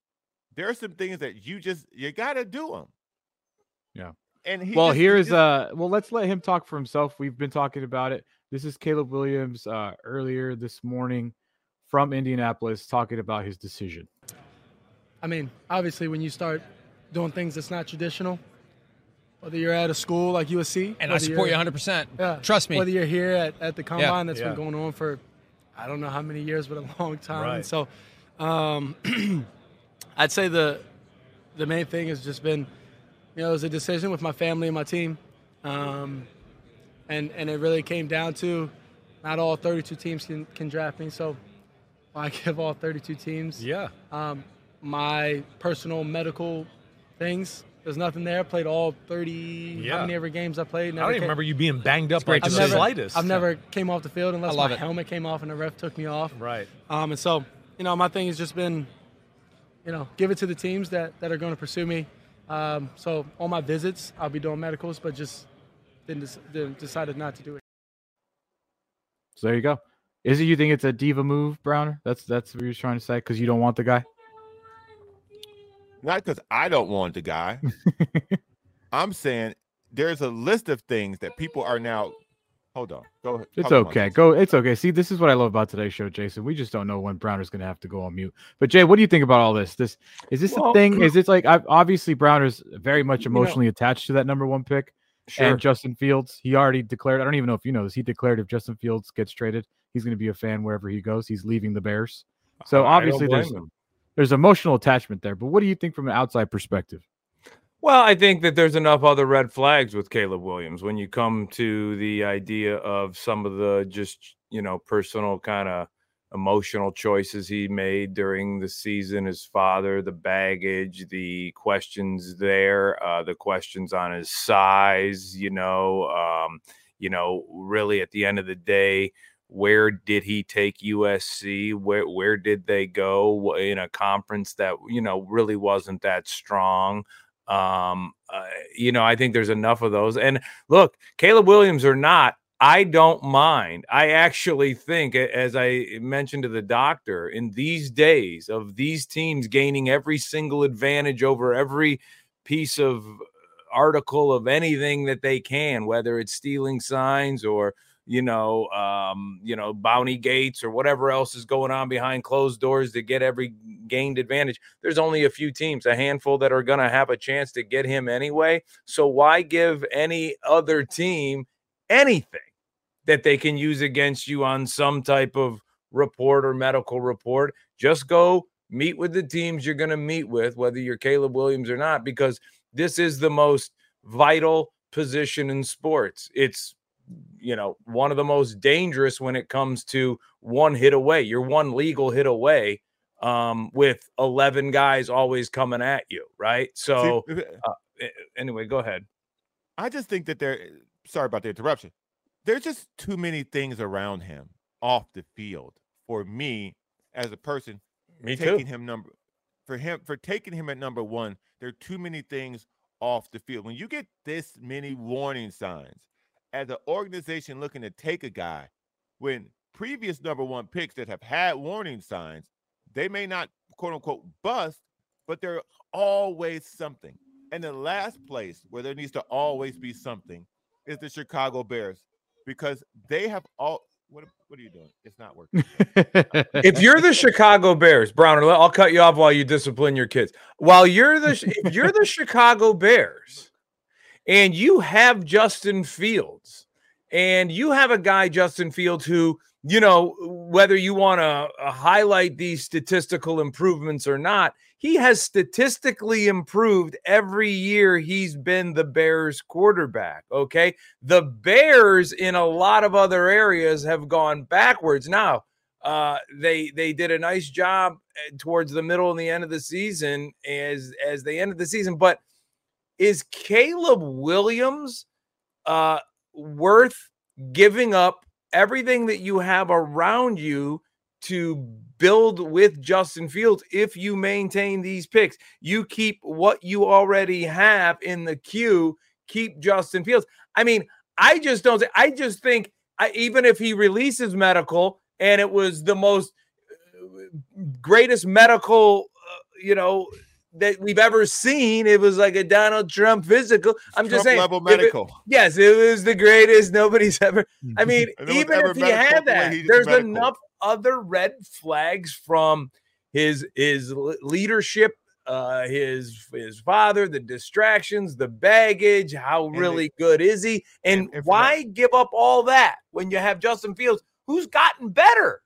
there are some things that you just you gotta do them. Yeah. And he well, just- he here's just- uh well, let's let him talk for himself. We've been talking about it. This is Caleb Williams uh earlier this morning from Indianapolis talking about his decision. I mean, obviously, when you start doing things that's not traditional, whether you're at a school like USC, And I support you 100%. Yeah, Trust me. Whether you're here at, at the combine that's yeah. been going on for, I don't know how many years, but a [LAUGHS] long time. And so, um, [CLEARS THROAT] I'd say the the main thing has just been, you know, it was a decision with my family and my team, um, and and it really came down to, not all 32 teams can can draft me, so I [LAUGHS] give all 32 teams. Yeah. Um, my personal medical things. There's nothing there. Played all 30. Yeah. How many ever games I played? I don't even came- remember you being banged up great like to the I've never, slightest. I've never came off the field unless I love my it. helmet came off and the ref took me off. Right. Um, and so, you know, my thing has just been, you know, give it to the teams that, that are going to pursue me. Um, so on my visits, I'll be doing medicals, but just didn't, dec- didn't decided not to do it. So there you go. Is it you think it's a diva move, Browner? That's that's what you're trying to say because you don't want the guy. Not because I don't want the guy. [LAUGHS] I'm saying there's a list of things that people are now Hold on. Go ahead. It's okay. Go. It's okay. See, this is what I love about today's show, Jason. We just don't know when Browner's going to have to go on mute. But Jay, what do you think about all this? This is this Well, a thing? [CLEARS THROAT] Is it like I've, obviously Browner's very much You know- emotionally attached to that number one pick Sure. and Justin Fields. He already declared. I don't even know if you know this. He declared if Justin Fields gets traded, he's going to be a fan wherever he goes. He's leaving the Bears. So obviously there's him. There's emotional attachment there. But what do you think from an outside perspective? Well, I think that there's enough other red flags with Caleb Williams when you come to the idea of some of the just, you know, personal kind of emotional choices he made during the season, his father, the baggage, the questions there, uh, the questions on his size, you know, um, you know, really at the end of the day, where did he take USC? Where where did they go in a conference that you know really wasn't that strong? Um, uh, you know, I think there's enough of those. And look, Caleb Williams or not, I don't mind. I actually think, as I mentioned to the doctor, in these days of these teams gaining every single advantage over every piece of article of anything that they can, whether it's stealing signs or you know, um, you know, bounty gates or whatever else is going on behind closed doors to get every gained advantage. There's only a few teams, a handful that are going to have a chance to get him anyway. So why give any other team anything that they can use against you on some type of report or medical report? Just go meet with the teams you're going to meet with, whether you're Caleb Williams or not, because this is the most vital position in sports. It's you know, one of the most dangerous when it comes to one hit away. You're one legal hit away um, with 11 guys always coming at you, right? So, a- anyway, go ahead. I just think that there. Sorry about the interruption. There's just too many things around him off the field for me as a person Me taking him number for him for taking him at number one. There are too many things off the field. When you get this many warning signs as an organization looking to take a guy, when previous number one picks that have had warning signs, they may not quote unquote bust, but they're always something. And the last place where there needs to always be something is the Chicago Bears because they have all. What, what are you doing? It's not working. if you're the Chicago Bears, Browner, I'll cut you off while you discipline your kids. While you're the if you're the Chicago Bears and you have Justin Fields and you have a guy Justin Fields who, you know, whether you want to uh, highlight these statistical improvements or not, he has statistically improved every year he's been the Bears quarterback, okay? The Bears in a lot of other areas have gone backwards. Now, uh, they they did a nice job uh, towards the middle and the end of the season as as they ended the season. But is Caleb Williams uh, worth giving up everything that you have around you to build with Justin Fields if you maintain these picks? You keep what you already have in the queue. Keep Justin Fields. I mean, I just don't. I just think I, even if he releases medical and it was the most uh, greatest medical, uh, you know, that we've ever seen. It was like a Donald Trump physical. I'm just Trump saying, level if it- medical. yes, it was the greatest. Nobody's ever. I [LAUGHS] mean, And no one's even if he had that, he's there's medical. enough other red flags from his his leadership, uh, his his father, the distractions, the baggage. How And really good is he? And, and- why give up all that when you have Justin Fields, who's gotten better?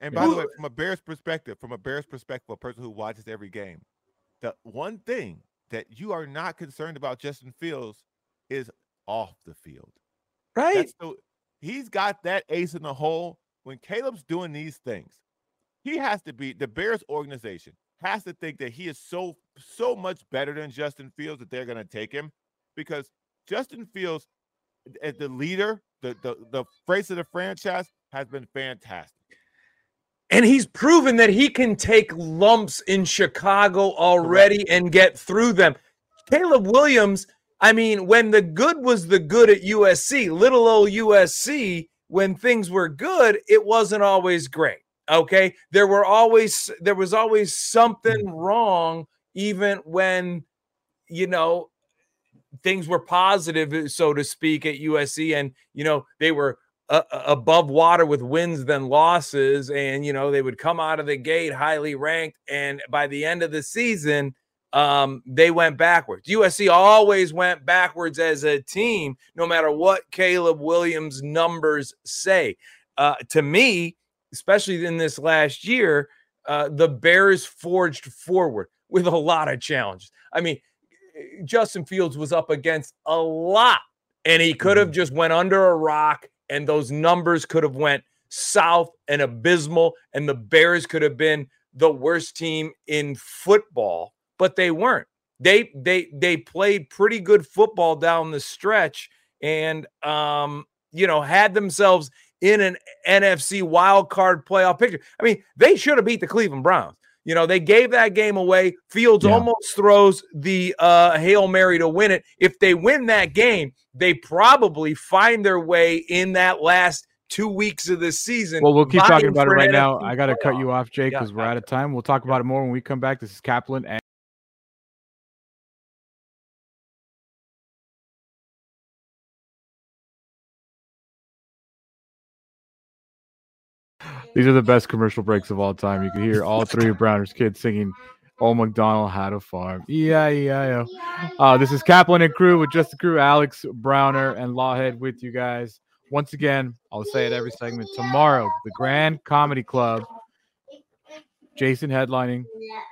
And by the way, from a Bears perspective, from a Bears perspective, a person who watches every game, the one thing that you are not concerned about Justin Fields is off the field. Right. The, he's got that ace in the hole. When Caleb's doing these things, he has to be the Bears organization has to think that he is so so much better than Justin Fields that they're going to take him because Justin Fields as the leader, the the the face of the franchise has been fantastic. And he's proven that he can take lumps in Chicago already and get through them. Caleb Williams, I mean, when the good was the good at USC, little old USC, when things were good, it wasn't always great. Okay. There were always, there was always something hmm. wrong, even when, you know, things were positive, eh, so to speak, at USC. And, you know, they were uh, above water with wins than losses, and you know they would come out of the gate highly ranked, and by the end of the season, um, they went backwards. USC always went backwards as a team, no matter what Caleb Williams' numbers say. Uh, to me, especially in this last year, uh, the Bears forged forward with a lot of challenges. I mean, Justin Fields was up against a lot, and he could have just went under a rock, and those numbers could have went south and abysmal, and the Bears could have been the worst team in football but they weren't. They they they played pretty good football down the stretch and um you know had themselves in an NFC wild card playoff picture. I mean, they should have beat the Cleveland Browns. You know, they gave that game away. Fields yeah. almost throws the uh, Hail Mary to win it. If they win that game, they probably find their way in that last two weeks of the season. Well, we'll keep talking about it right now. I got to cut you off, Jake, because yeah, we're out of time. We'll talk about it more when we come back. This is Kaplan and These are the best commercial breaks of all time. You can hear all three of [LAUGHS] Browner's kids singing Old McDonald had a farm. Yeah, yeah, yeah. Uh, this is Kaplan and crew with just the crew, Alex Browner and Lawhead with you guys. Once again, I'll say it every segment. Tomorrow, the Grand Comedy Club, Jason headlining,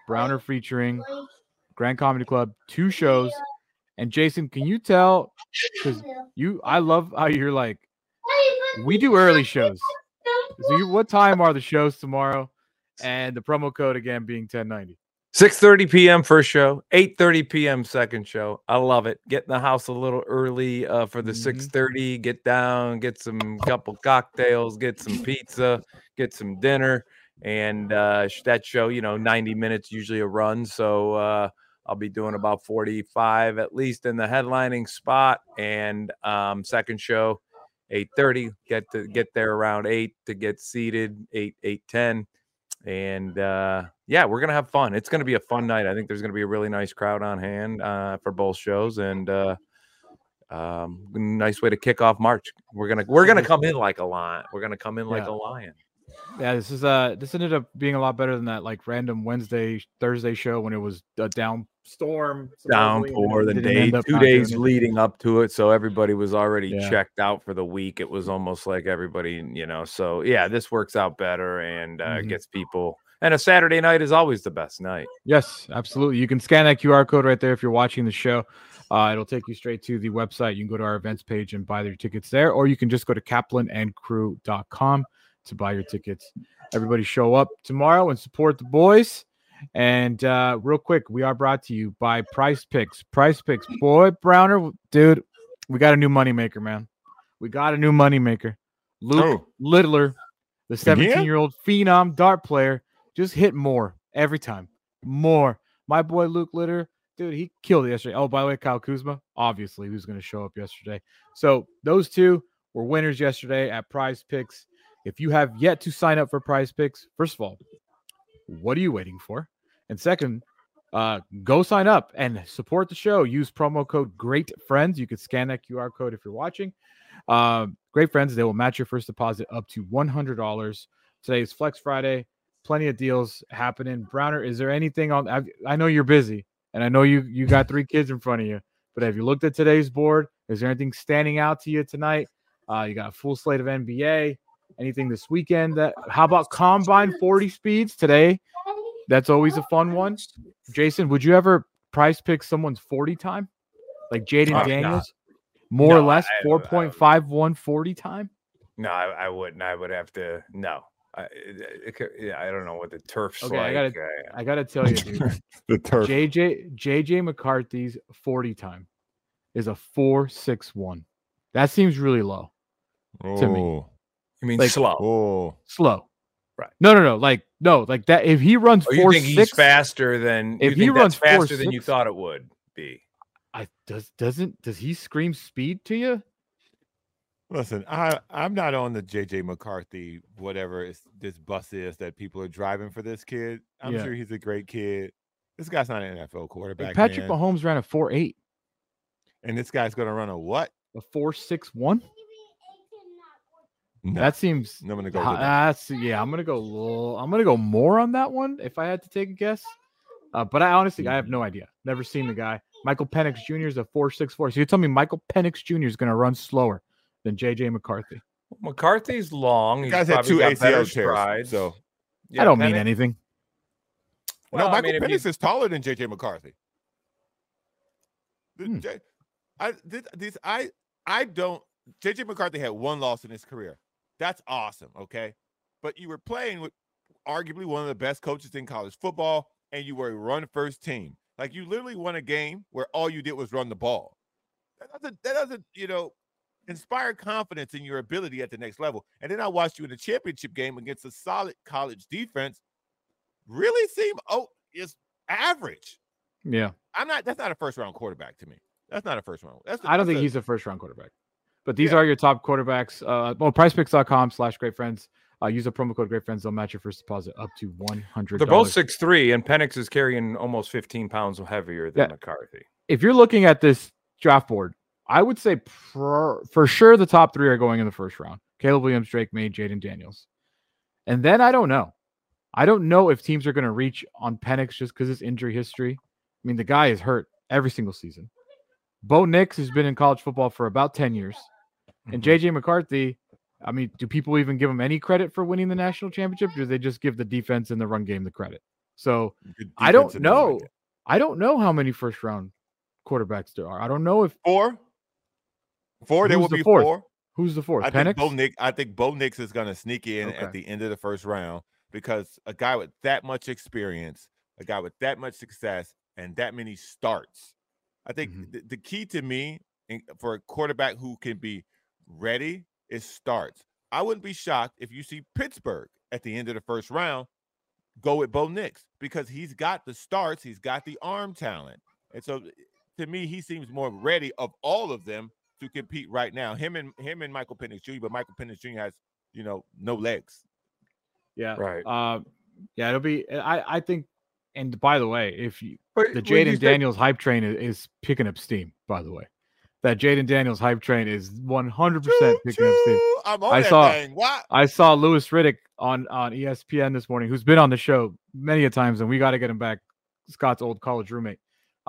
Browner featuring, Grand Comedy Club, two shows. And Jason, can you tell? Because you, I love how you're like, we do early shows. So, you, what time are the shows tomorrow? And the promo code again being 1090. 6:30 p.m. first show, 8:30 p.m. second show. I love it. Get in the house a little early uh, for the mm-hmm. 6:30. Get down, get some couple cocktails, get some pizza, get some dinner, and uh, that show, you know, 90 minutes usually a run. So uh, I'll be doing about 45 at least in the headlining spot, and um, second show 8:30. Get to get there around eight to get seated. Eight eight ten, and uh, yeah, we're gonna have fun. It's gonna be a fun night. I think there's gonna be a really nice crowd on hand uh, for both shows, and uh, um, nice way to kick off March. We're gonna we're gonna come in like a lion. We're gonna come in like yeah. a lion. Yeah, this is uh this ended up being a lot better than that like random Wednesday Thursday show when it was a down storm downpour the day. two days leading up to it so everybody was already yeah. checked out for the week. It was almost like everybody you know so yeah this works out better and uh, mm-hmm. gets people and a saturday night is always the best night. Yes absolutely. You can scan that qr code right there if you're watching the show. Uh, it'll take you straight to the website. You can go to our events page and buy your tickets there or you can just go to kaplanandcrew.com to buy your tickets everybody show up tomorrow and support the boys and uh, real quick, we are brought to you by Prize Picks. Prize Picks, boy, Browner, dude, we got a new moneymaker, man. We got a new moneymaker. Luke oh. Littler, the 17 year old phenom dart player, just hit more every time. More. My boy Luke Littler, dude, he killed it yesterday. Oh, by the way, Kyle Kuzma, obviously, he was going to show up yesterday. So those two were winners yesterday at Prize Picks. If you have yet to sign up for Prize Picks, first of all, what are you waiting for? And second, uh, go sign up and support the show. Use promo code Great Friends. You can scan that QR code if you're watching. Uh, Great Friends, they will match your first deposit up to $100. Today is Flex Friday. Plenty of deals happening. Browner, is there anything on? I, I know you're busy, and I know you you got three kids in front of you. But have you looked at today's board? Is there anything standing out to you tonight? Uh, you got a full slate of NBA. Anything this weekend? That how about combine 40 speeds today? That's always a fun one. Jason, would you ever Prize Pick someone's 40 time? Like Jayden Daniels? More no, or less 4.51 40 time? No, I, I, wouldn't. I would have to no. I, it, it, yeah, I don't know what the turf's okay, like. I gotta, uh, I gotta tell you, dude, [LAUGHS] the turf. JJ JJ McCarthy's 40 time is a 461. That seems really low oh. to me. You mean like, slow? Oh. Slow. Right. No, no, no. Like no, like that. If he runs oh, four, you think six, he's faster than if he runs faster four, than six, you thought it would be. I does doesn't does he scream speed to you? Listen, I I'm not on the JJ McCarthy whatever this bus is that people are driving for this kid. I'm yeah. sure he's a great kid. This guy's not an NFL quarterback. Like Patrick man. Mahomes ran a four eight, and this guy's going to run a what? A four six one. No, That seems I'm gonna go. hi- that's yeah. I'm gonna go. little- I'm gonna go more on that one if I had to take a guess. Uh, but I honestly, I have no idea. Never seen the guy. Michael Penix Jr. is a four six four. So you tell me Michael Penix Jr. is gonna run slower than JJ McCarthy? McCarthy's long. The He's guy's had two got better ACL tears, so Yeah, I don't mean anything. Well, no, I Michael mean, if you- Penix is taller than JJ McCarthy. The Hmm. J- I this, this I I don't JJ McCarthy had one loss in his career. That's awesome, okay? But you were playing with arguably one of the best coaches in college football, and you were a run first team. Like you literally won a game where all you did was run the ball. That doesn't that doesn't, you know, inspire confidence in your ability at the next level. And then I watched you in a championship game against a solid college defense. Really seem oh is average. Yeah, I'm not. That's not a first round quarterback to me. That's not a first round. That's I don't that's think a- he's a first round quarterback. But these Yeah. are your top quarterbacks. Uh, well, PrizePicks.com slash Great Friends. Uh, use a promo code Great Friends. They'll match your first deposit up to one hundred. They're both six three, and Penix is carrying almost 15 pounds heavier than Yeah. McCarthy. if you're looking at this draft board, I would say for, for sure the top three are going in the first round. Caleb Williams, Drake Maye, Jayden Daniels. And then I don't know. I don't know if teams are going to reach on Penix just because his injury history. I mean, the guy is hurt every single season. Bo Nix has been in college football for about 10 years. And. Mm-hmm. JJ McCarthy, I mean, do people even give him any credit for winning the national championship? Or do they just give the defense and the run game the credit? So I don't know. I don't know how many first round quarterbacks there are. I don't know if Four. Four. There will the be fourth? four. who's the fourth. I think Bo Nix. I think Bo Nix is going to sneak in Okay. at the end of the first round because a guy with that much experience, a guy with that much success, and that many starts. I think Mhm. the, the key to me in, for a quarterback who can be ready is starts. I wouldn't be shocked if you see Pittsburgh at the end of the first round go with Bo Nix because he's got the starts, he's got the arm talent, and so to me, he seems more ready of all of them to compete right now. Him and him and Michael Penix Jr. But Michael Penix Jr. has you know no legs. Yeah. Right. Uh, yeah, it'll be. I I think. And by the way, if you But the Jayden Daniels hype train is, is picking up steam. By the way, that Jayden Daniels hype train is one hundred percent picking up steam. I'm on I saw- thing. What? I saw Louis Riddick on on ESPN this morning, who's been on the show many a times, and we got to get him back. Scott's old college roommate.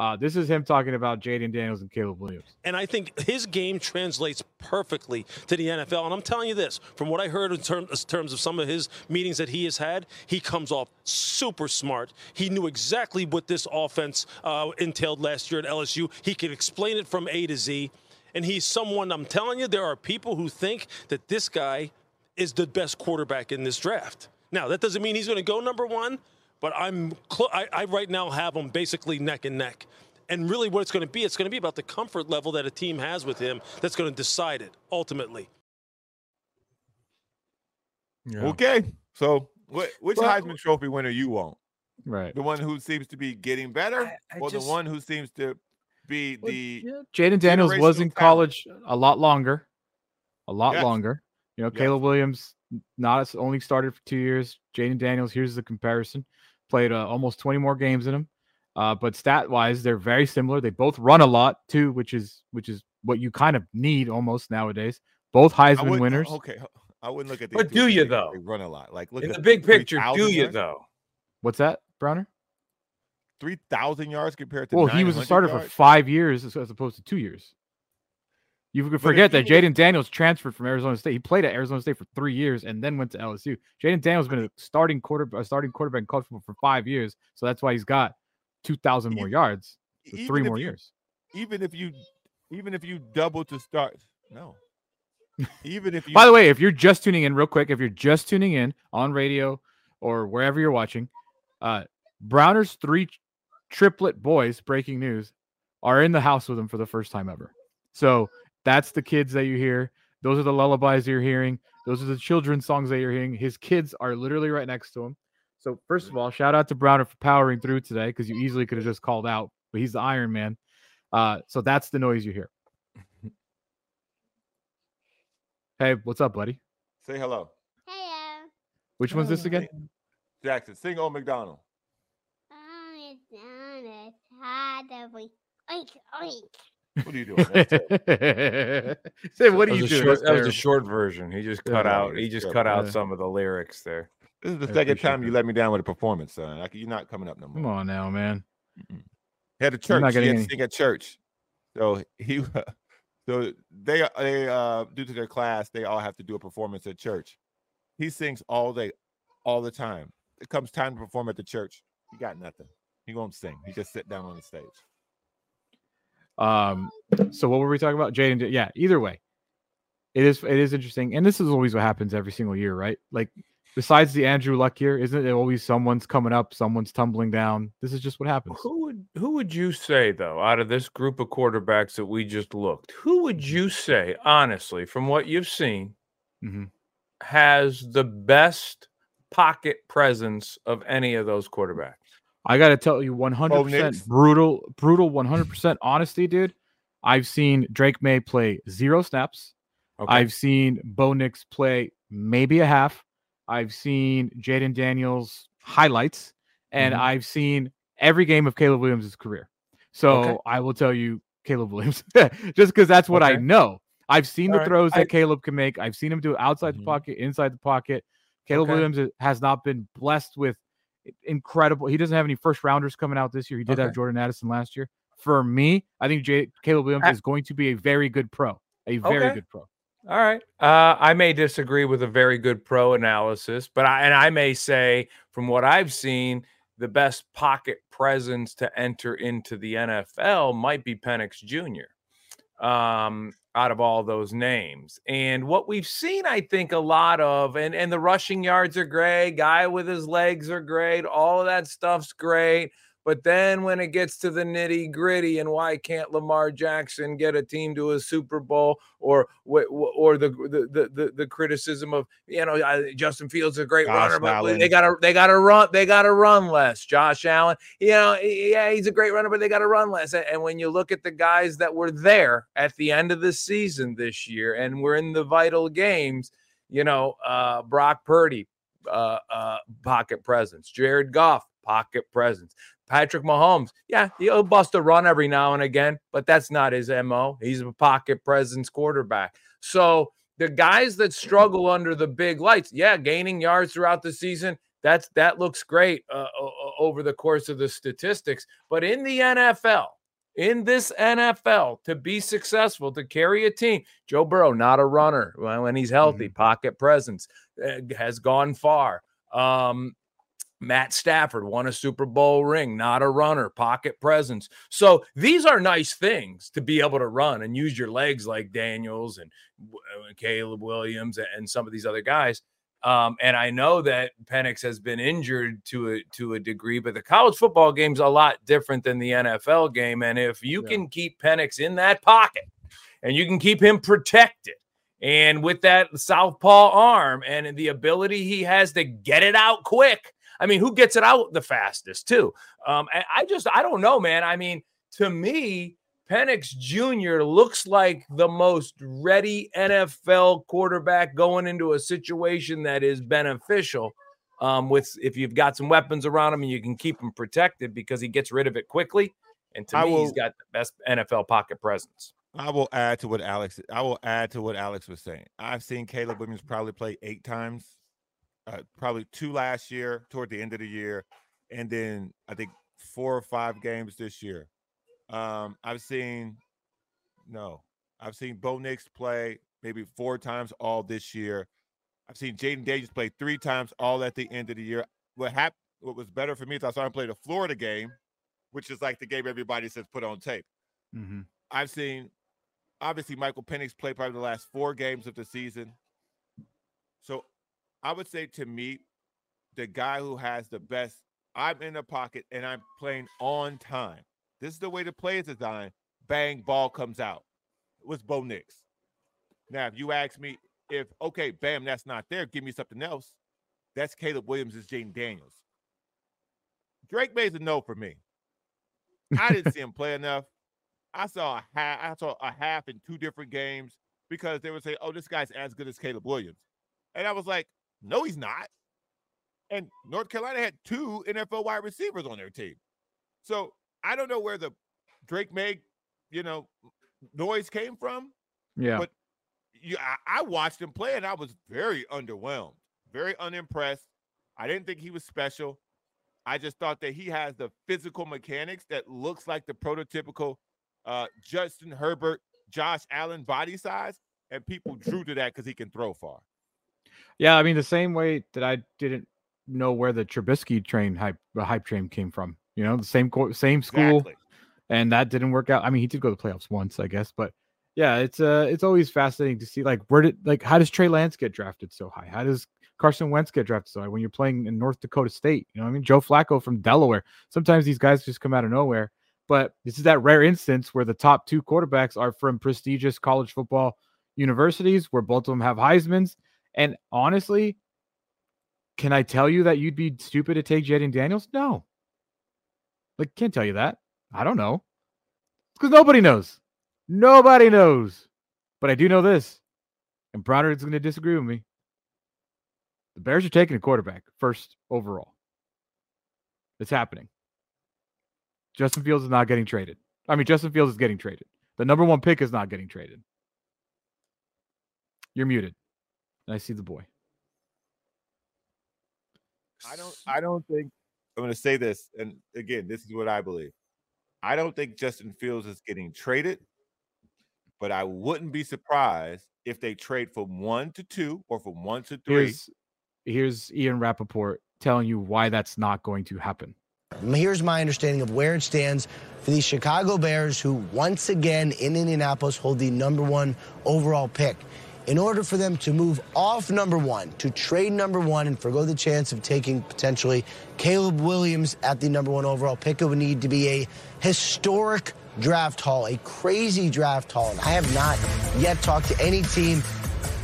Uh, this is him talking about Jayden Daniels and Caleb Williams. And I think his game translates perfectly to the NFL. And I'm telling you this from what I heard in terms, terms of some of his meetings that he has had, he comes off super smart. He knew exactly what this offense uh, entailed last year at LSU. He can explain it from A to Z. And he's someone, I'm telling you, there are people who think that this guy is the best quarterback in this draft. Now, that doesn't mean he's going to go number one, but I'm cl- I, I right now have him basically neck and neck. And really, what it's going to be, it's going to be about the comfort level that a team has with him that's going to decide it ultimately. Yeah. Okay. So wh- which Well- Heisman Trophy winner you want? Right. The one who seems to be getting better, I- I or just- the one who seems to be Well, the yeah, Jayden Daniels was in talent. college a lot longer, a lot Yes. longer. You know, Yes. Caleb Williams not only started for two years. Jayden Daniels, here's the comparison, played uh, almost 20 more games in him. Uh, but stat wise, they're very similar. They both run a lot too, which is which is what you kind of need almost nowadays. Both Heisman winners. Okay, I wouldn't look at these. But do you, though? They run a lot. Like look In at the big picture, do you yards? though? What's that, Browner? Three thousand yards compared to. Well, he was a 900 starter for five years as, as opposed to two years. You forget that Jayden Daniels transferred from Arizona State. He played at Arizona State for three years and then went to LSU. Jayden Daniels been a starting quarter, a starting quarterback in college football for five years, so that's why he's got two thousand more yards, for three more you- years. Even if you, even if you double to start, no. Even if [LAUGHS] you. By the way, if you're just tuning in, real quick, if you're just tuning in on radio or wherever you're watching, uh, Browner's three triplet boys, breaking news, are in the house with him for the first time ever. So that's the kids that you hear. Those are the lullabies you're hearing. Those are the children's songs that you're hearing. His kids are literally right next to him. So first of all, shout out to Browner for powering through today because you easily could have just called out, but he's the Iron Man. Uh, so that's the noise you hear. [LAUGHS] Hey, what's up, buddy? say hello, Hello. Which one's this again? Jackson. Sing "Old McDonald." Oh, it's on it's hard to. Oink, oink. What are you doing? [LAUGHS] Say, what are you doing? short- that was a short version. He just cut no, out. He just cut out Yeah. some of the lyrics there. This is the I second time you that. let me down with a performance, son. Like, you're not coming up no more. Come on now, man. Had a church. He had to sing at church. So he, [LAUGHS] so they they uh due to their class, they all have to do a performance at church. He sings all day, all the time. It comes time to perform at the church. He got nothing. He won't sing. He just sit down on the stage. Um, so what were we talking about? Jayden, yeah, either way. It is it is interesting. And this is always what happens every single year, right? Like besides the Andrew Luck year, isn't it always someone's coming up, someone's tumbling down? This is just what happens. Who would who would you say though, out of this group of quarterbacks that we just looked, who would you say, honestly, from what you've seen, Mhm. has the best pocket presence of any of those quarterbacks? I gotta tell you, 100 percent brutal, brutal, 100 percent honesty, dude. I've seen Drake Maye play zero snaps. Okay. I've seen Bo Nix play maybe a half. I've seen Jayden Daniels highlights, and Mhm. I've seen every game of Caleb Williams' career. So Okay. I will tell you Caleb Williams, [LAUGHS] just because that's what I know. I've seen the All right. throws that I- Caleb can make. I've seen him do it outside Mhm. the pocket, inside the pocket. Caleb Okay. Williams has not been blessed with incredible. He doesn't have any first rounders coming out this year. He did have Jordan Addison last year. For me, I think J- Caleb Williams I- is going to be a very good pro, a very Okay. good pro. All right. Uh, I may disagree with a very good pro analysis, but I and I may say from what I've seen, the best pocket presence to enter into the NFL might be Penix Jr. Um, out of all those names. And what we've seen, I think, a lot of, and, and the rushing yards are great, guy with his legs are great, all of that stuff's great. But then when it gets to the nitty gritty, and why can't Lamar Jackson get a team to a Super Bowl, or or the the the, the, criticism of you know Justin Fields is a great Josh runner, but Allen. they got to they got to run they got to run less. Josh Allen, you know, yeah, he's a great runner, but they got to run less. And, and when you look at the guys that were there at the end of the season this year, and we're in the vital games, you know, uh, Brock Purdy, uh, uh, pocket presence, Jared Goff, pocket presence. Patrick Mahomes, yeah, he'll bust a run every now and again, but that's not his MO. He's a pocket presence quarterback. So the guys that struggle under the big lights, yeah, gaining yards throughout the season, that's that looks great uh, over the course of the statistics. But in the NFL, in this NFL, to be successful, to carry a team, Joe Burrow, not a runner when he's healthy, pocket presence, uh, has gone far. Um, Matt Stafford won a Super Bowl ring, not a runner, pocket presence. So these are nice things to be able to run and use your legs like Daniels and uh, Caleb Williams and some of these other guys. Um, and I know that Penix has been injured to a to a degree, but the college football game's a lot different than the NFL game. And if you Yeah. can keep Penix in that pocket and you can keep him protected, and with that southpaw arm and the ability he has to get it out quick, I mean, who gets it out the fastest too? Um, I, I just I don't know, man. I mean, to me, Penix Jr. looks like the most ready NFL quarterback going into a situation that is beneficial. Um, with if you've got some weapons around him and you can keep him protected because he gets rid of it quickly. And to I me, he's will- got the best NFL pocket presence. I will add to what Alex. I will add to what Alex was saying. I've seen Caleb Williams probably play eight times, uh, probably two last year toward the end of the year, and then I think four or five games this year. Um, I've seen no, I've seen Bo Nix play maybe four times all this year. I've seen Jayden Daniels play three times all at the end of the year. What happened? What was better for me is I saw him play the Florida game, which is like the game everybody says put on tape. Mm-hmm. I've seen obviously Michael Penix play probably the last four games of the season. So I would say to me, the guy who has the best, I'm in the pocket and I'm playing on time. This is the way the play is designed. Bang, ball comes out. It was Bo Nix. Now, if you ask me if, okay, bam, that's not there, give me something else. That's Caleb Williams, is Jayden Daniels. Drake Maye's a no for me. I didn't see him play enough. I saw a half. I saw a half in two different games because they would say, "Oh, this guy's as good as Caleb Williams," and I was like, "No, he's not." And North Carolina had two NFL wide receivers on their team, so I don't know where the Drake Maye, you know, noise came from. Yeah. But you, I, I watched him play and I was very underwhelmed, very unimpressed. I didn't think he was special. I just thought that he has the physical mechanics that looks like the prototypical uh, Justin Herbert, Josh Allen body size, and people drew to that because he can throw far. Yeah, I mean the same way that I didn't know where the Trubisky train hype the hype train came from. You know, the same co- same school, Exactly. and that didn't work out. I mean, he did go to the playoffs once, I guess, but yeah, it's uh it's always fascinating to see like where did like how does Trey Lance get drafted so high? How does Carson Wentz get drafted so high when you're playing in North Dakota State? You know, I mean, Joe Flacco from Delaware. Sometimes these guys just come out of nowhere, but this is that rare instance where the top two quarterbacks are from prestigious college football universities, where both of them have Heisman's. And honestly, can I tell you that you'd be stupid to take Jayden Daniels? No. Like, can't tell you that. I don't know. Because nobody knows. Nobody knows. But I do know this. And Browner is going to disagree with me. The Bears are taking a quarterback first overall. It's happening. Justin Fields is not getting traded. I mean, Justin Fields is getting traded. The number one pick is not getting traded. You're muted. And I see the boy. I don't I don't think I'm gonna say this, and again, this is what I believe. I don't think Justin Fields is getting traded, but I wouldn't be surprised if they trade from one to two or from one to three. Here's here's Ian Rapoport telling you why that's not going to happen. Here's my understanding of where it stands for the Chicago Bears, who once again in Indianapolis hold the number one overall pick. In order for them to move off number one, to trade number one, and forego the chance of taking potentially Caleb Williams at the number one overall pick, it would need to be a historic draft haul, a crazy draft haul. And I have not yet talked to any team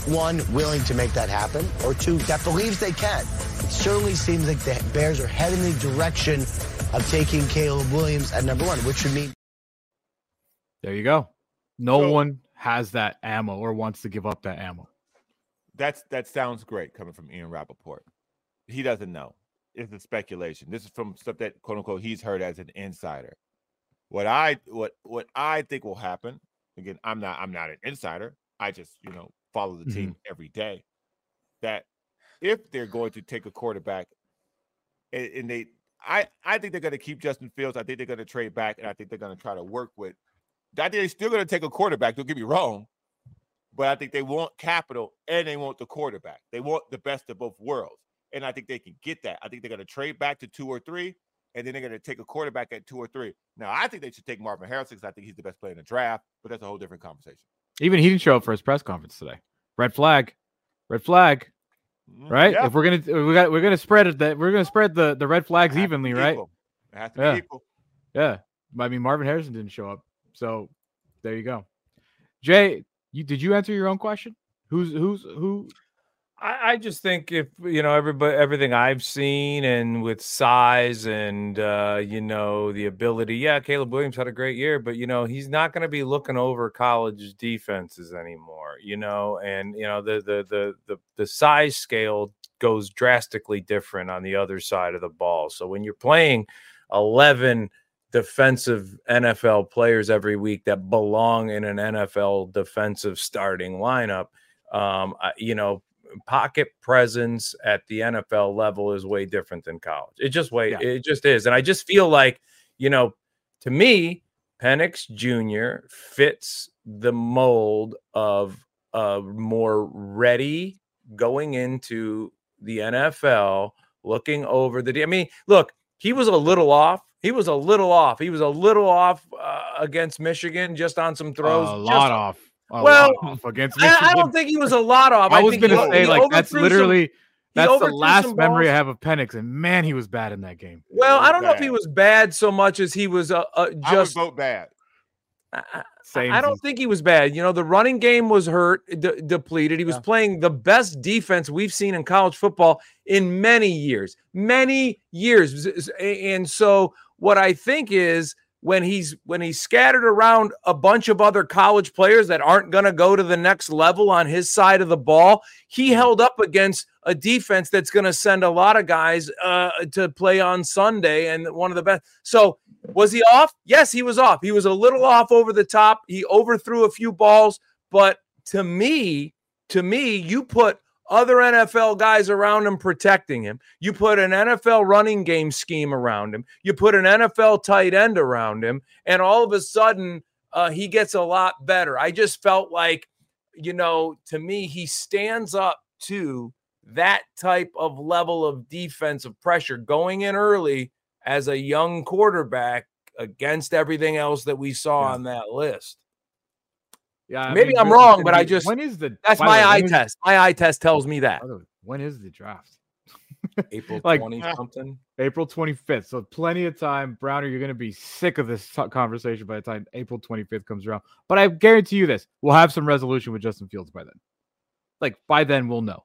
one, willing to make that happen, or two, that believes they can. It certainly seems like the Bears are heading the direction of taking Caleb Williams at number one, which would mean There you go. No So- one has that ammo or wants to give up that ammo. That's that sounds great coming from Ian Rapoport. He doesn't know. It's a speculation. This is from stuff that quote unquote he's heard as an insider. What I what what I think will happen, again, I'm not I'm not an insider. I just, you know, follow the team mm-hmm. every day. That if they're going to take a quarterback and, and they I I think they're going to keep Justin Fields. I think they're going to trade back and I think they're going to try to work with I think they're still going to take a quarterback. Don't get me wrong but I think they want capital and they want the quarterback. They want the best of both worlds. And I think they can get that. I think they're going to trade back to two or three, and then they're going to take a quarterback at two or three. Now, I think they should take Marvin Harrison because I think he's the best player in the draft, but that's a whole different conversation. Even he didn't show up for his press conference today. Red flag. Red flag. Mm, Right? yeah, If we're gonna we got we're gonna spread it that we're gonna spread the, the red flags evenly, right? equal. It has to Yeah. be equal. Yeah. I mean Marvin Harrison didn't show up. So there you go. Jay, you did you answer your own question? Who's who's who I, I just think if you know everybody, everything I've seen, and with size and uh, you know the ability, yeah, Caleb Williams had a great year, but you know he's not going to be looking over college defenses anymore. You know, and you know the the the the the size scale goes drastically different on the other side of the ball. So when you're playing eleven defensive NFL players every week that belong in an NFL defensive starting lineup, um, you know pocket presence at the NFL level is way different than college. It just way Yeah. it just is. And I just feel like, you know, to me, Penix Jr. fits the mold of a more ready going into the NFL, looking over the I mean, look, he was a little off. He was a little off. He was a little off uh, against Michigan just on some throws. a just- lot off. A Well, lot off against I, I don't think he was a lot off. I was gonna say like that's overthrew some- literally that's the last some memory I have of Penix, and man, he was bad in that game. Well, I don't know if he was bad so much as he was uh, uh, I would just. vote bad. I, I- I don't think he was bad. You know, the running game was hurt, de- depleted. He was Yeah. playing the best defense we've seen in college football in many years, many years. Z- z- a- And so, what I think is when he's when he's scattered around a bunch of other college players that aren't going to go to the next level on his side of the ball, he held up against a defense that's going to send a lot of guys uh, to play on Sunday and one of the best. So Was he off? Yes, he was off. He was a little off over the top. He overthrew a few balls, but to me, to me, you put other NFL guys around him protecting him. You put an NFL running game scheme around him. You put an NFL tight end around him, and all of a sudden, uh, he gets a lot better. I just felt like, you know, to me, he stands up to that type of level of defensive pressure going in early as a young quarterback against everything else that we saw Yeah. on that list. Yeah, I Maybe mean, I'm this wrong, gonna but I just- when is the That's my way, eye when is- test. My eye test tells me that. by the way, when is the draft? April [LAUGHS] Like- 20 ah. something. April 25th. So plenty of time. Browner, you're going to be sick of this t- conversation by the time April 25th comes around. But I guarantee you this we'll have some resolution with Justin Fields by then. Like by then, we'll know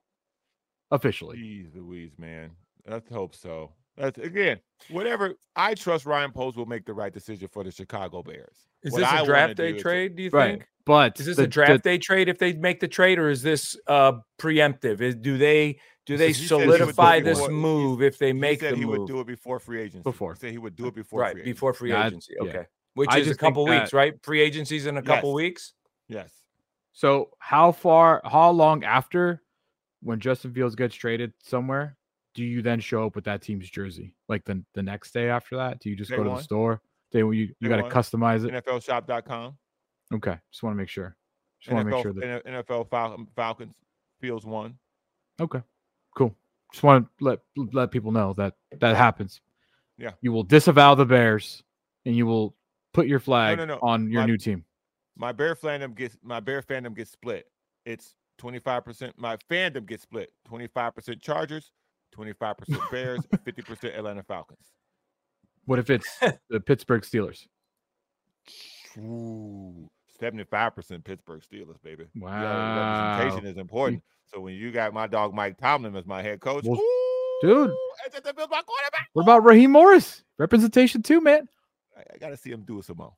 officially. Jeez Louise, man. Let's hope so. That's again, whatever. I trust Ryan Post will make the right decision for the Chicago Bears. Is What this I a wanna draft day is trade, do you Right. think? But Is this the- a draft the- day trade if they make the trade, or is this uh preemptive? Is do they do they He said he would do it solidify this before- move if they He make said the he move? would do it before free agency. Before. He said he would do it before right free agency. before free agency. yeah. Okay, which I is a just think couple weeks, right? Free agency's in a couple weeks. Yes. So how far, how long after when Justin Fields gets traded somewhere, do you then show up with that team's jersey? Like the, the next day after that? Do you just Day go to one. the store? Day you you got to customize it. NFLshop.com. Okay, just want to make sure. Just want to make sure that NFL Fal- um, Falcons feels one. Okay, cool. Just want to let let people know that that happens. Yeah. you will disavow the Bears, and you will put your flag no, no. on your My- new team. My Bear fandom gets my Bear fandom gets split. It's 25%. My fandom gets split. 25% Chargers, 25% Bears, 50% Atlanta Falcons. What if it's [LAUGHS] the Pittsburgh Steelers? Ooh, 75% Pittsburgh Steelers, baby. Yeah, Wow. representation is important. So when you got my dog Mike Tomlin as my head coach, Well, ooh, dude. and Justin my quarterback. What about Raheem Morris? Representation too, man. I, I gotta see him do it some more.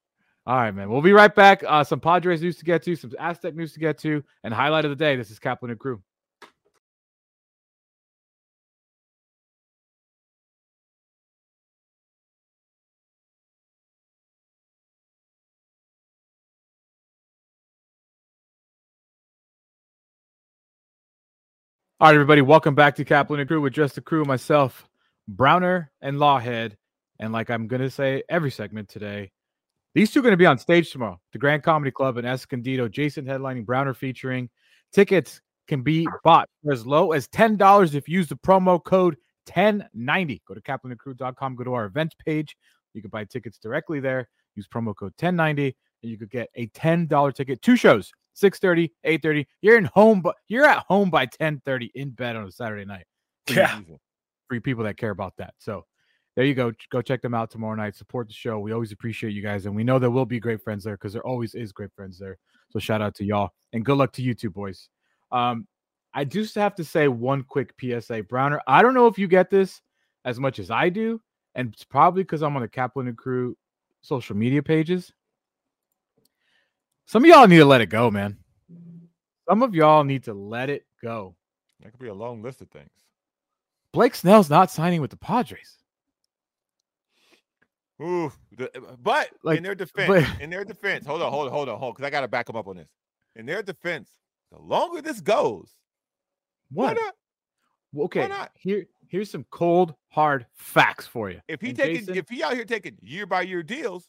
All right, man. We'll be right back. Uh, some Padres news to get to, some Aztec news to get to, and highlight of the day. This is Kaplan and Crew. All right, everybody. Welcome back to Kaplan and Crew with just the crew, myself, Browner, and Lawhead. And like I'm gonna say every segment today, these two are going to be on stage tomorrow. The Grand Comedy Club in Escondido. Jason headlining, Browner featuring. Tickets can be bought for as low as $10 if you use the promo code 1090. Go to kaplanandcrew.com, go to our events page. You can buy tickets directly there. Use promo code 1090 and you could get a $10 ticket. Two shows, 6:30, 8:30. You're in home but you're at home by 10:30 in bed on a Saturday night. For you- Yeah. For you people that care about that. So there you go. Go check them out tomorrow night. Support the show. We always appreciate you guys, and we know there will be great friends there because there always is great friends there. So shout out to y'all, and good luck to you two boys. Um, I just have to say one quick PSA, Browner. I don't know if you get this as much as I do, and it's probably because I'm on the Kaplan and Crew social media pages. Some of y'all need to let it go, man. Some of y'all need to let it go. That could be a long list of things. Blake Snell's not signing with the Padres. Ooh, the- uh, but Like, in their defense, but- in their defense, hold on, hold on, hold on, hold because I got to back them up on this. In their defense, the longer this goes, why What? not? Well, Okay, not? here here's some cold hard facts for you. If he And taking, Jason- if he out here taking year by year deals,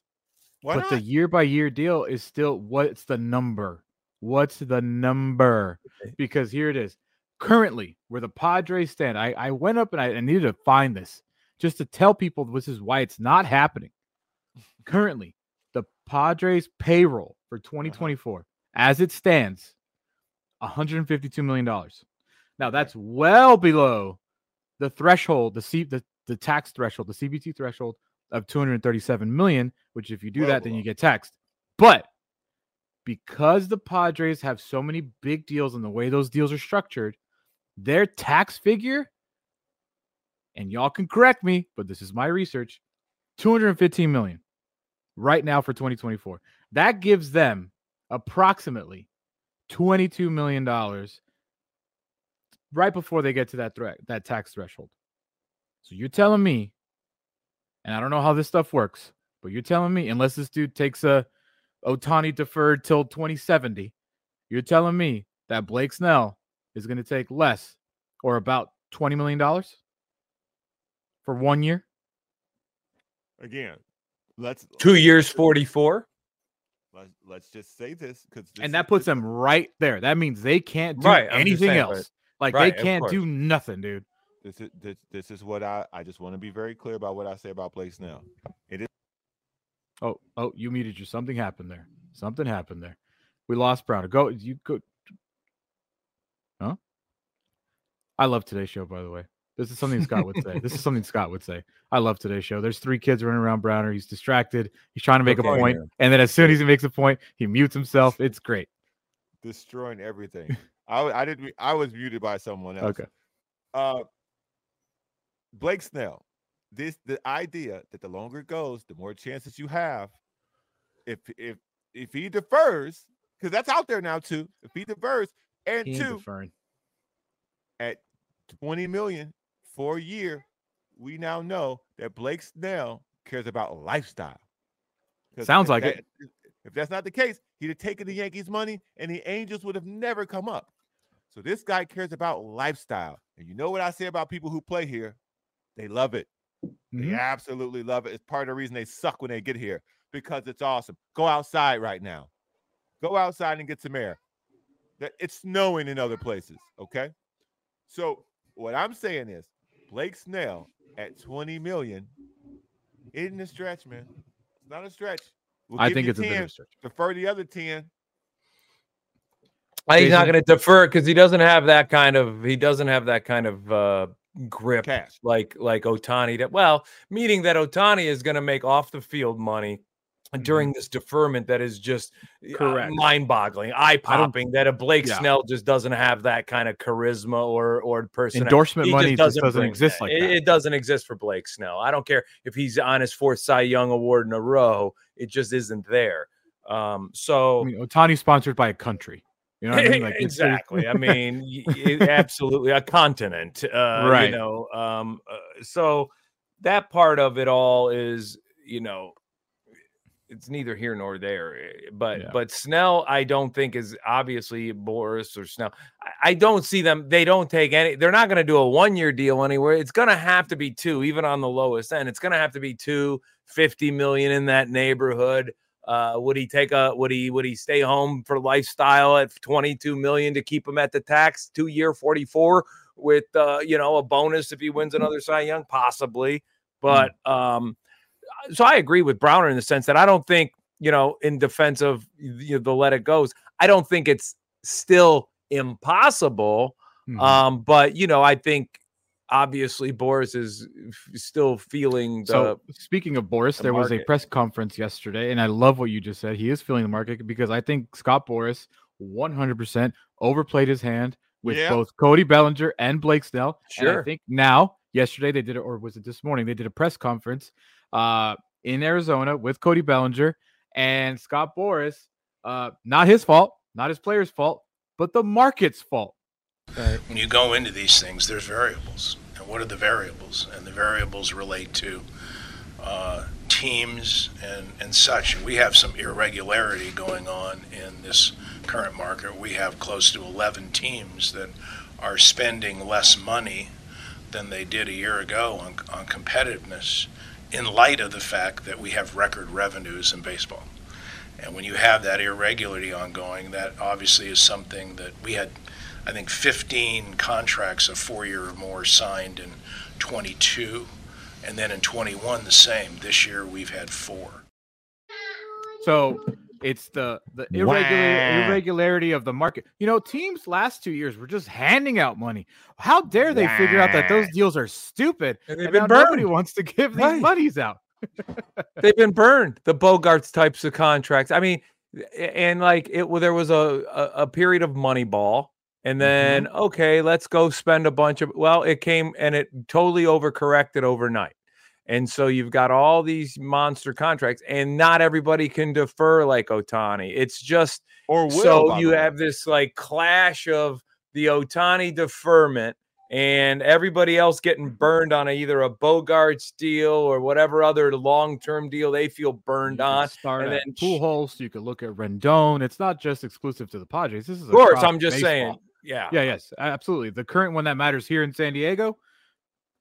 why but not? the year by year deal is still what's the number? What's the number? Because here it is. Currently, where the Padres stand, I, I went up and I, I needed to find this just to tell people this is why it's not happening. Currently, the Padres payroll for uh-huh. 2024, as it stands, $152 million. Now that's well below the threshold, the C the, the tax threshold, the CBT threshold of 237 million, which if you do that, then you get taxed. But because the Padres have so many big deals and the way those deals are structured, their tax figure, and y'all can correct me, but this is my research, 215 million right now for 2024. That gives them approximately 22 million dollars right before they get to that threat that tax threshold. So you're telling me, and I don't know how this stuff works, But you're telling me, unless this dude takes a Ohtani deferred till 2070, you're telling me that Blake Snell is going to take less or about $20 million for one year? Again, let's Two years, 44. let's, let's just say this because And that puts them right there. That means they can't do Right, anything saying, but- else. Like right, they can't do nothing, dude. This is this, this is what I I just want to be very clear about what I say about Blake Snell. It is Oh, oh, you muted you. Something happened there. Something happened there. We lost Brown. Go, you go. Huh? I love today's show, by the way. This is something Scott would say. This is something Scott would say. I love today's show. There's three kids running around Browner. He's distracted. He's trying to make a Okay. point, and then as soon as he makes a point, he mutes himself. It's great. destroying everything. I I didn't I was muted by someone else. Okay. Uh, Blake Snell. This the idea that the longer it goes, the more chances you have. If if if he defers, because that's out there now too. If he defers, and He two deferring. at 20 million for a year, we now know that Blake Snell cares about lifestyle. Sounds like it. If that's not the case, he'd have taken the Yankees' money and the Angels would have never come up. So this guy cares about lifestyle. And you know what I say about people who play here? They love it. They Mhm. absolutely love it. It's part of the reason they suck when they get here because it's awesome. Go outside right now. Go outside and get some air. That it's snowing in other places. Okay. So what I'm saying is Blake Snell at 20 million isn't a stretch, man. It's not a stretch. We'll I think you it's a bit 10, of a stretch. Defer the other 10. He's not going to defer because he doesn't have that kind of he doesn't have that kind of uh, grip Cash. like like Ohtani. That well, meaning that Ohtani is going to make off the field money during this deferment that is just uh, Correct. mind-boggling, eye-popping. That a Blake Yeah. Snell just doesn't have that kind of charisma or or person Endorsement He money just doesn't bring exist that. like it, that. it doesn't exist for Blake Snell. I don't care if he's on his fourth Cy Young award in a row. It just isn't there. Um, so I mean, Ohtani's sponsored by a country. You know what I mean? [LAUGHS] Like exactly. I mean, absolutely a continent, uh, Right. You know, um, uh, so that part of it all is, you know, it's neither here nor there. eh, But Yeah. but Snell, I don't think is obviously Boras or Snell. I, I don't see them. They don't take any. They're not going to do a one year deal anywhere. It's going to have to be two, even on the lowest end. It's going to have to be two, 50 million in that neighborhood. Uh, would he take a would he would he stay home for lifestyle at 22 million to keep him at the tax? Two year 44 with uh you know a bonus if he wins another Cy Young? Possibly but um so I agree with Browner in the sense that I don't think you know in defense of you know, the let it goes I don't think it's still impossible Mhm. um but you know I think obviously Boras is f- still feeling the So speaking of Boras, the there was a press conference yesterday, and I love what you just said. He is feeling the market because I think Scott Boras 100% overplayed his hand with Yeah. both Cody Bellinger and Blake Snell. And I think now, yesterday they did it, or was it this morning? They did a press conference uh, in Arizona with Cody Bellinger and Scott Boras. Uh, not his fault, not his player's fault, but the market's fault. When you go into these things, there's variables. And what are the variables? And the variables relate to uh, teams and, and such. And we have some irregularity going on in this current market. We have close to 11 teams that are spending less money than they did a year ago on, on competitiveness in light of the fact that we have record revenues in baseball. And when you have that irregularity ongoing, that obviously is something that we had I think 15 contracts of four year or more signed in 22, and then in 21 the same. This year we've had four. So it's the the irregular Wah. irregularity of the market. You know, teams last two years were just handing out money. How dare they figure out that those deals are stupid? And they've And been now nobody burned. wants to give these Right. monies out. [LAUGHS] they've been burned the bogaerts types of contracts i mean and like it well, there was a, a a period of money ball and mm-hmm. then okay let's go spend a bunch of well it came and it totally overcorrected overnight and so you've got all these monster contracts and not everybody can defer like ohtani it's just Or will, so you have this like clash of the ohtani deferment and everybody else getting mm-hmm. burned on a, either a Bogaerts deal or whatever other long-term deal they feel burned on. And then pool holes. You could look at Rendon. It's not just exclusive to the Padres. This is Of course, I'm just baseball. saying. Yeah. Yeah, yes, absolutely. The current one that matters here in San Diego,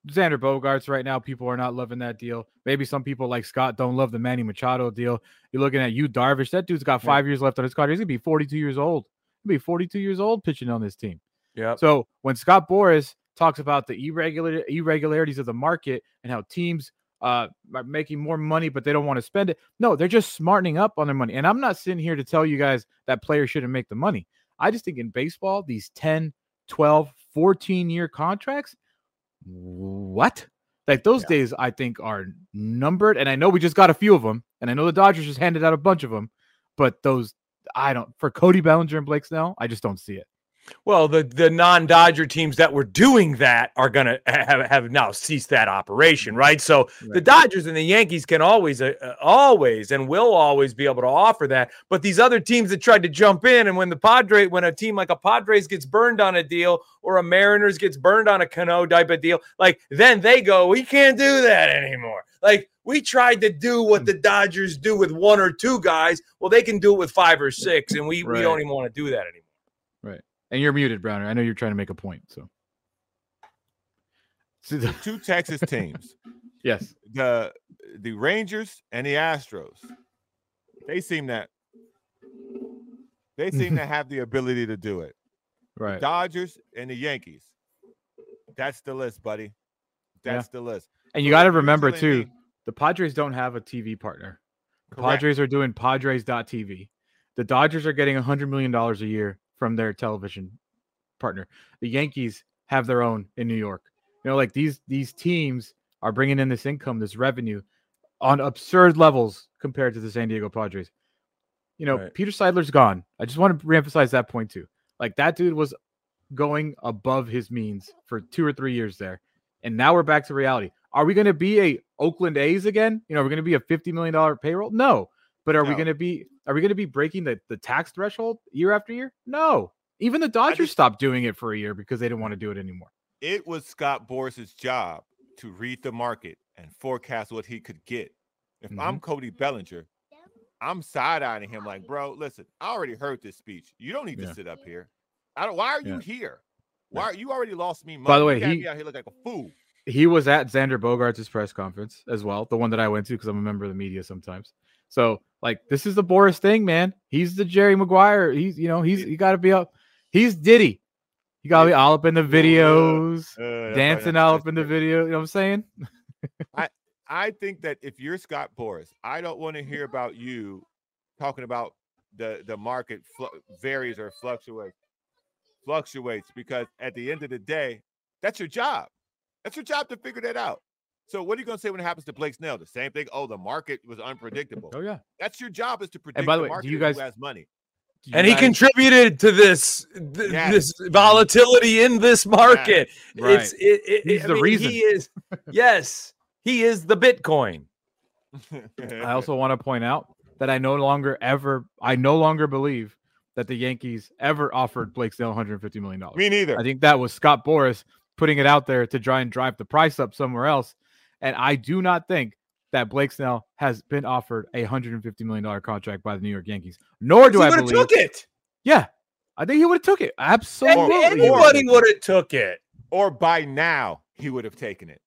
Xander Bogaerts. Right now, people are not loving that deal. Maybe some people like Scott don't love the Manny Machado deal. You're looking at you, Darvish. That dude's got Yeah. five years left on his contract. He's gonna be 42 years old. He'll be 42 years old pitching on this team. Yeah. So when Scott Boras talks about the irregular irregularities of the market and how teams uh are making more money but they don't want to spend it, no, they're just smartening up on their money. And I'm not sitting here to tell you guys that players shouldn't make the money. I just think in baseball, these 10, 12, 14 year contracts, what? Like those Yeah. days, I think are numbered. And I know we just got a few of them, and I know the Dodgers just handed out a bunch of them, but those I don't for Cody Bellinger and Blake Snell, I just don't see it. Well, the the non-Dodger teams that were doing that are gonna [LAUGHS] have, have now ceased that operation, right? So the Dodgers and the Yankees can always, uh, uh, always, and will always be able to offer that. But these other teams that tried to jump in, and when the Padre, when a team like a Padres gets burned on a deal, or a Mariners gets burned on a Cano type of deal, like then they go, we can't do that anymore. Like we tried to do what the Dodgers do with one or two guys. Well, they can do it with five or six, and we we don't even want to do that anymore. And you're muted, Browner. I know you're trying to make a point. So, So the- Two Texas [LAUGHS] teams, yes, the the Rangers and the Astros. They seem that they seem to [LAUGHS] have the ability to do it. right. Dodgers and the Yankees. That's the list, buddy. That's the list. And you got to remember too, me- the Padres don't have a TV partner. The Correct. Padres are doing Padres.tv. The Dodgers are getting $100 million a year from their television partner. The Yankees have their own in New York. You know, like these these teams are bringing in this income, this revenue on absurd levels compared to the San Diego Padres. You know, Right. Peter Seidler's gone. I just want to reemphasize that point too. Like that dude was going above his means for two or three years there. And now we're back to reality. Are we going to be a Oakland A's again? You know, we're going to be a $50 million payroll? No. But are we going to be are we going to be breaking the, the tax threshold year after year? No. Even the Dodgers just- stopped doing it for a year because they didn't want to do it anymore. It was Scott Boras's job to read the market and forecast what he could get. If I'm mm-hmm. Cody Bellinger, I'm side eyeing him like, bro, listen, I already heard this speech. You don't need Yeah. to sit up here. I don't. Why are you Yeah. here? Why are you already lost me money? By the way, he- out here look like a fool. he was at Xander Bogaerts' press conference as well, the one that I went to because I'm a member of the media sometimes. So, like, this is the Boras thing, man. He's the Jerry Maguire. He's, you know, he's you got to be up. He's Diddy. You got to be all up in the videos, Uh, why dancing all up in the video. You know what I'm saying? [LAUGHS] I I think that if you're Scott Boras, I don't want to hear about you talking about the the market flu- varies or fluctuates fluctuates because at the end of the day, that's your job. That's your job to figure that out. So what are you going to say when it happens to Blake Snell? The same thing. Oh, the market was unpredictable. Oh yeah. That's your job is to predict by the the way, do you guys- who has money. Do you and he guys- contributed to this th- Yes. this volatility in this market. Right. It's it, it, He's I the mean, reason. He is [LAUGHS] yes, he is the Bitcoin. I also want to point out that I no longer ever, I no longer believe that the Yankees ever offered Blake Snell 150 million dollars. me neither. I think that was Scott Boras putting it out there to try and drive the price up somewhere else. And I do not think that Blake Snell has been offered a $150 million contract by the New York Yankees. Nor do I think he I would have believe. took it. Yeah. I think he would have took it. Absolutely. Or- Anybody would have took it. or by now he would have taken it.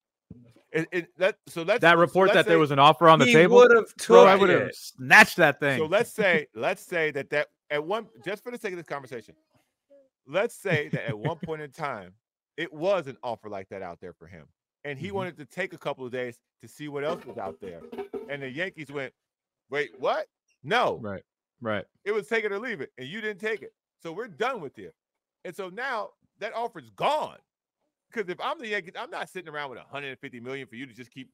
It, it that so let's that report let's that there was an offer on the he table. would have Bro, took I would have snatched that thing. So let's say, let's say that that at one, just for the sake of this conversation, let's say that at one point in time, it was an offer like that out there for him, and he Mhm. wanted to take a couple of days to see what else was out there, and the Yankees went, "Wait, what? No, right. Right. it was take it or leave it, and you didn't take it, so we're done with you." And so now that offer's gone, because if I'm the Yankees, I'm not sitting around with 150 million for you to just keep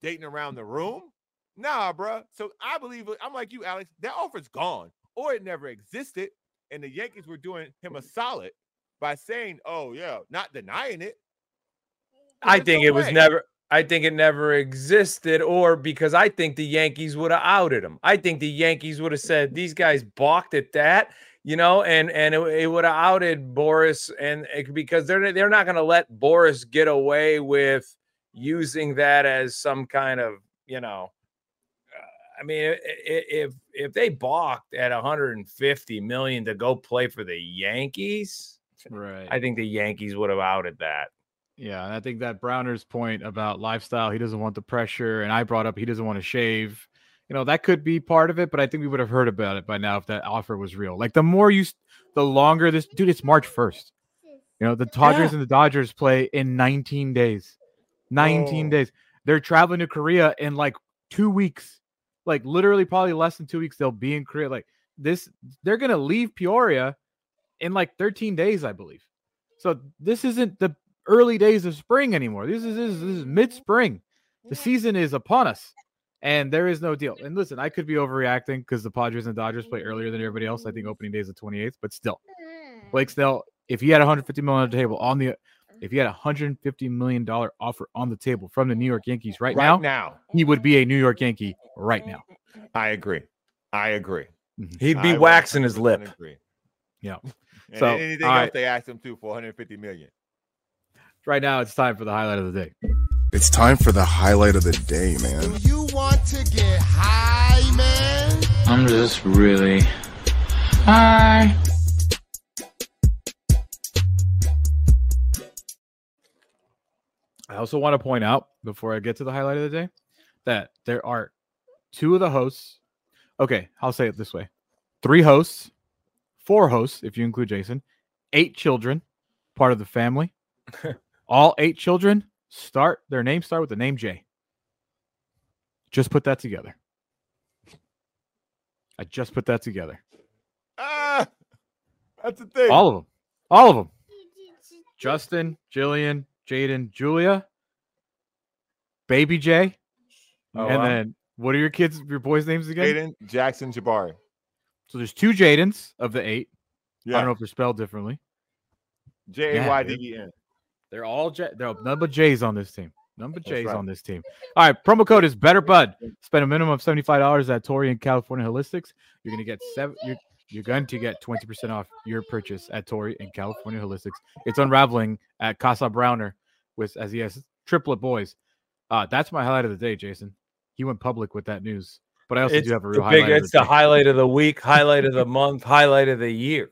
dating around the room. Nah, bruh. So I believe I'm like you, Alex. That offer's gone, or it never existed, and the Yankees were doing him a solid by saying, "Oh yeah," not denying it. I think no it was never. I think it never existed, or because I think the Yankees would have outed him. I think the Yankees would have said, "These guys balked at that. you know, and and it, it would have outed Boras, and it, because they're they're not going to let Boras get away with using that as some kind of you know. uh, I mean, if if they balked at 150 million to go play for the Yankees, Right. I think the Yankees would have outed that. Yeah, and I think that Browner's point about lifestyle, he doesn't want the pressure, and I brought up he doesn't want to shave. You know, that could be part of it, but I think we would have heard about it by now if that offer was real. Like the more you, the longer this, dude, it's March first. You know, the Dodgers and the Dodgers play in 19 days. 19 Oh. days. They're traveling to Korea in like two weeks. Like literally, probably less than two weeks. They'll be in Korea. Like this, they're gonna leave Peoria in like 13 days, I believe. So this isn't the early days of spring anymore. This is this is, is mid-spring. The season is upon us, and there is no deal. And listen, I could be overreacting because the Padres and Dodgers play earlier than everybody else. I think opening day is the 28th, but still, Blake mm. Snell, if he had 150 million on the table on the, if he had a mm. 150 million dollar offer on the table from the New York Yankees right, Right now, now. he would be a New York Yankee right now. I agree. I agree. Mm-hmm. He'd be I waxing his lip. Agree. Yeah. And [LAUGHS] So, anything all else right. they asked him to for 150 million. Right now, it's time for the highlight of the day. It's time for the highlight of the day, man. Do you want to get high, man? I'm just really high. I also want to point out before I get to the highlight of the day that there are two of the hosts. Okay, I'll say it this way three hosts, four hosts, if you include Jason, eight children, part of the family. [LAUGHS] All eight children start, their names start with the name J. Just put that together. I just put that together. Ah, that's the thing. All of them. All of them. [LAUGHS] Justin, Jillian, Jaden, Julia, Baby J. Oh, and wow. then what are your kids, your boys' names again? Jaden, Jackson, Jabari. So there's two Jadens of the eight. Yeah. I don't know if they're spelled differently. J A Y D E N. They're all J. There are none but J's on this team. None but That's J's right. on this team. All right, promo code is Better Bud. Spend a minimum of seventy five dollars at Tori and California Holistics. You're gonna get seven. You're, you're going to get twenty percent off your purchase at Tori and California Holistics. It's unraveling at Casa Browner with as he has triplet boys. Uh, that's my highlight of the day, Jason. He went public with that news, but I also It's do have a real big. highlight. of It's the the highlight of the week, highlight of the month, highlight of the year.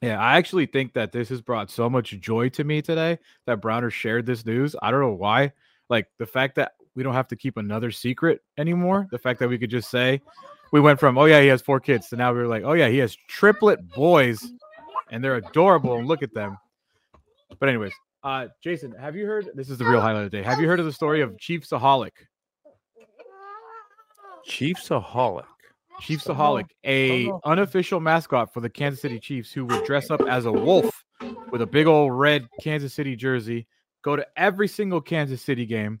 Yeah, I actually think that this has brought so much joy to me today that Browner shared this news. I don't know why. Like the fact that we don't have to keep another secret anymore. The fact that we could just say we went from oh yeah he has four kids to now we are like oh yeah he has triplet boys and they're adorable and look at them. But anyways, uh, Jason, have you heard? This is the real highlight of the day. Have you heard of the story of Chiefsaholic? Chief Saholic? Chief Saholic. Chief Don't Saholic, know. a unofficial mascot for the Kansas City Chiefs, who would dress up as a [LAUGHS] wolf with a big old red Kansas City jersey, go to every single Kansas City game,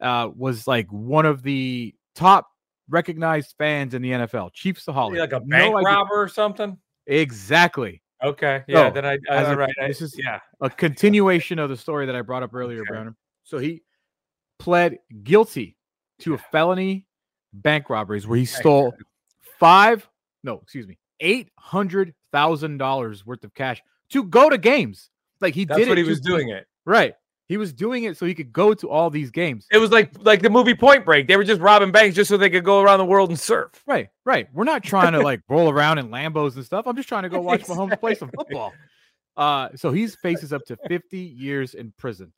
uh, was like one of the top recognized fans in the NFL. Chiefsaholic, Like a No bank idea- robber or something. Exactly. Okay. Yeah. So, then I. right. This is yeah. a continuation of the story that I brought up earlier, Okay. Browner. So he pled guilty to a felony bank robberies where he stole five, no, excuse me, eight hundred thousand dollars worth of cash to go to games. Like he That's did what it he was doing. It. Right. He was doing it so he could go to all these games. It was like like the movie Point Break. They were just robbing banks just so they could go around the world and surf. Right, right. We're not trying to [LAUGHS] like roll around in Lambos and stuff. I'm just trying to go watch Mahomes play some football. Uh, so he's faces up to 50 years in prison.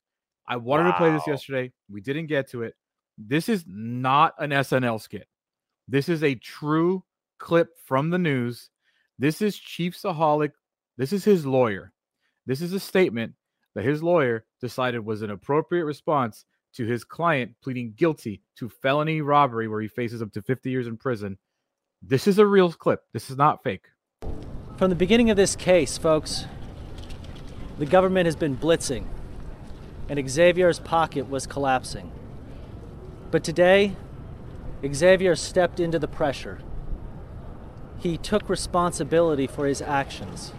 I wanted to play this yesterday. We didn't get to it. This is not an SNL skit. This is a true clip from the news. This is Chiefsaholic. This is his lawyer. This is a statement that his lawyer decided was an appropriate response to his client pleading guilty to felony robbery, where he faces up to 50 years in prison. This is a real clip. This is not fake. From the beginning of this case, folks, the government has been blitzing, and Xavier's pocket was collapsing. But today, Xavier stepped into the pressure. He took responsibility for his actions.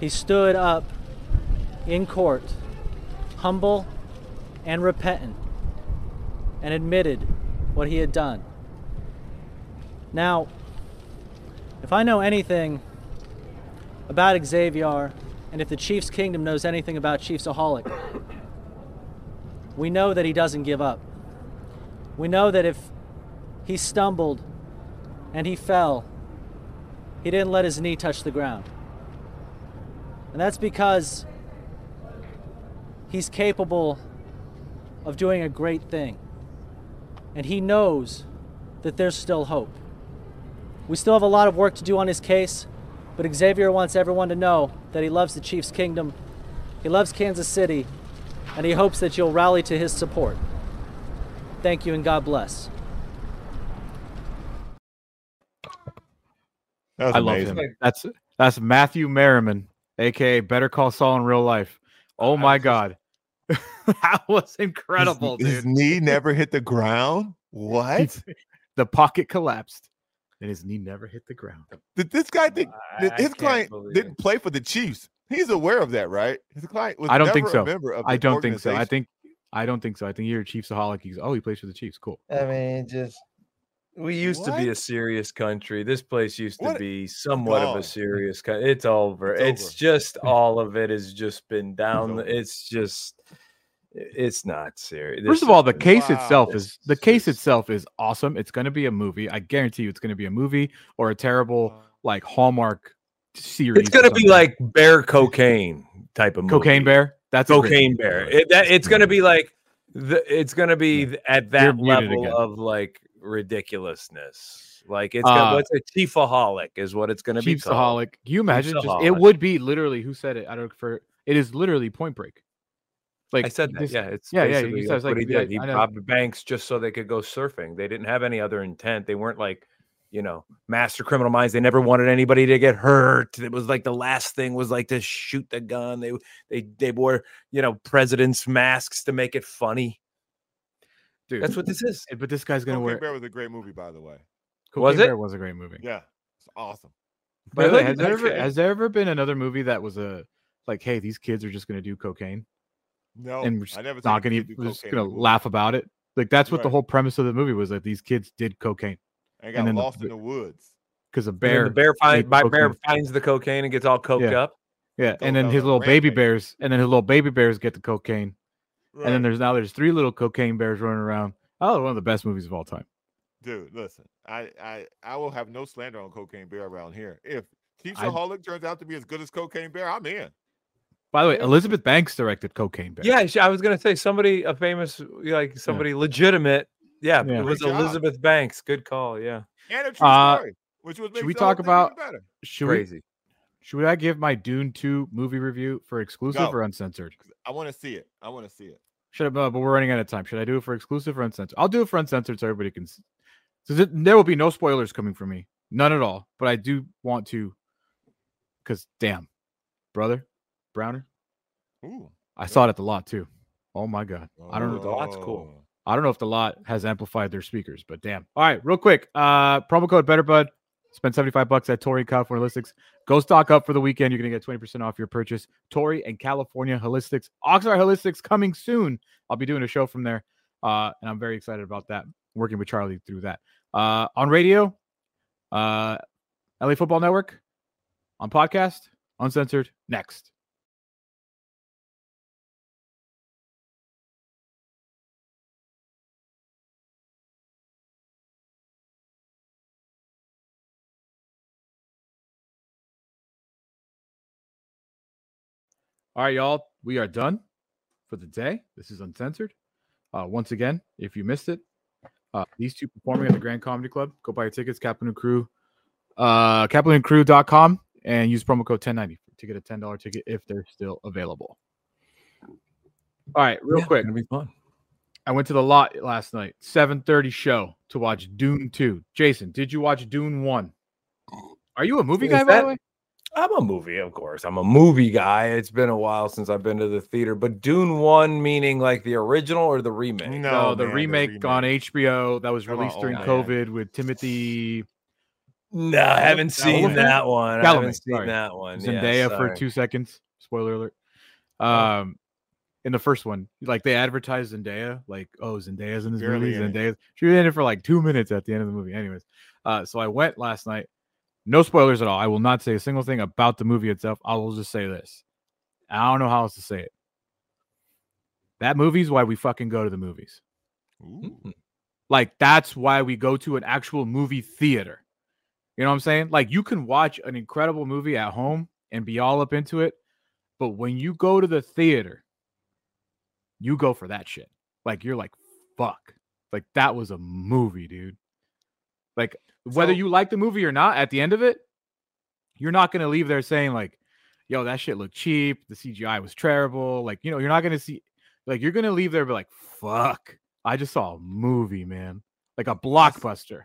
He stood up in court, humble and repentant, and admitted what he had done. Now, if I know anything about Xavier and if the Chiefs Kingdom knows anything about Chiefsaholic, we know that he doesn't give up. We know that if he stumbled and he fell, he didn't let his knee touch the ground. And that's because he's capable of doing a great thing. And he knows that there's still hope. We still have a lot of work to do on his case, but Xavier wants everyone to know that he loves the Chiefs Kingdom, he loves Kansas City, and he hopes that you'll rally to his support. Thank you and God bless. That was I love amazing. him. That's that's Matthew Merriman, aka Better Call Saul in real life. Oh my god, [LAUGHS] that was incredible, His, his knee [LAUGHS] never hit the ground. What? The pocket collapsed, and his knee never hit the ground. Did this guy think that I his can't client didn't play for the Chiefs? He's aware of that, right? His client was I don't think never a so. member of I don't think so. I think I don't think so. I think you're a Chiefsaholic. He's oh, he plays for the Chiefs. Cool. I mean, just We used to be a serious country. This place used to be somewhat of a serious country. It's over. It's It's, over. just [LAUGHS] all of it has just been down. the- It's just, it's not serious. First of all, the case Wow. itself is the case itself is awesome. It's going to be a movie. I guarantee you, it's going to be a movie or a terrible uh-huh. like Hallmark series. It's gonna be like bear cocaine type of movie. Cocaine Bear. That's cocaine bear. It, that it's gonna be like the. It's gonna be th- at that level of like ridiculousness. Like it's gonna, Uh, what's a chiefaholic is what it's gonna be called. Chiefsaholic. Can you imagine? Just, it would be literally who said it. I don't for. It is literally Point Break. Like I said that. this- yeah, it's yeah, yeah. You that's like he did. He robbed banks just so they could go surfing. They didn't have any other intent. They weren't like, you know, master criminal minds. They never wanted anybody to get hurt. It was like the last thing was like to shoot the gun. They they they wore you know presidents' masks to make it funny. Dude, That's what this is. But this guy's gonna Cocaine wear. Bear was a great movie, by the way. Was Cocaine it? Bear was a great movie. Yeah, it's awesome. By the way, Really? has there ever has there ever been another movie that was a like, hey, these kids are just gonna do cocaine No, and we're just I never not gonna kid e- we're just gonna movie. laugh about it. Like that's what the whole premise of the movie was that these kids did cocaine and and got then the lost b- in the woods. because a And bear the bear find made by bear finds the cocaine and gets all coked Yeah. up. Yeah, and then his little baby bears, and then his little baby bears get the cocaine, and then there's now there's three little cocaine bears running around. Oh, one of the best movies of all time. Dude, listen, I, I I will have no slander on Cocaine Bear around here. If Chiefsaholic turns out to be as good as Cocaine Bear, I'm in. By the way, Elizabeth Banks directed Cocaine Bear. Yeah, I was gonna say somebody a famous like somebody legitimate. Yeah, Yeah. it was Great job. Elizabeth Banks. Good call. Yeah, And a true Uh, story, which was should we talk about- even better. Should we crazy. should I give my Dune two movie review for exclusive Go. or uncensored? I want to see it. I want to see it. Should I, uh, but we're running out of time. Should I do it for exclusive or uncensored? I'll do it for uncensored so everybody can. So th- there will be no spoilers coming from me, none at all. But I do want to, because damn, brother, Browner, Ooh, I saw it at the lot too. Oh my god, I don't know. the lot's cool. Oh. I don't know if the lot has amplified their speakers, but damn. All right, real quick. Uh promo code BetterBud. Spend 75 bucks at Tory California Holistics. Go stock up for the weekend. You're gonna get 20% off your purchase. Tory and California Holistics. Oxnard Holistics coming soon. I'll be doing a show from there. Uh, and I'm very excited about that. Working with Charlie through that. Uh on radio, uh LA Football Network, on podcast, uncensored, next. All right, y'all. We are done for the day. This is uncensored. Uh, once again, if you missed it, uh, these two performing at the Grand Comedy Club. Go buy your tickets, Kaplan and Crew, uh, kaplanandcrew.com, and use promo code 1090 to get a $10 ticket if they're still available. All right, real Yeah, quick. gonna be fun. I went to the lot last night, 7:30 show to watch Dune 2. Jason, did you watch Dune 1? Are you a movie Is guy, by the way? I'm a movie, of course. I'm a movie guy. It's been a while since I've been to the theater, but Dune One meaning like the original or the remake? No, No, the, man, the remake on HBO that was Come on, released during old man. COVID with Timothy No, I haven't seen Chalamet? that one. I haven't seen sorry. that one. Yeah, Zendaya for two seconds. Spoiler alert. Oh. Um, in the first one, like they advertised Zendaya, like oh Zendaya's in this Barely movie. Zendaya, she was in it for like two minutes at the end of the movie. Anyways, uh, so I went last night. No spoilers at all. I will not say a single thing about the movie itself. I will just say this. I don't know how else to say it. That movie's why we fucking go to the movies. Hmm. Like that's why we go to an actual movie theater. You know what I'm saying? Like you can watch an incredible movie at home and be all up into it, but when you go to the theater, you go for that shit. Like you're like, fuck. Like that was a movie, dude. Like whether So- you like the movie or not, at the end of it, you're not gonna leave there saying like, "Yo, that shit looked cheap. The CGI was terrible." Like, you know, you're not gonna see, like, you're gonna leave there and be like, "Fuck, I just saw a movie, man, like a blockbuster."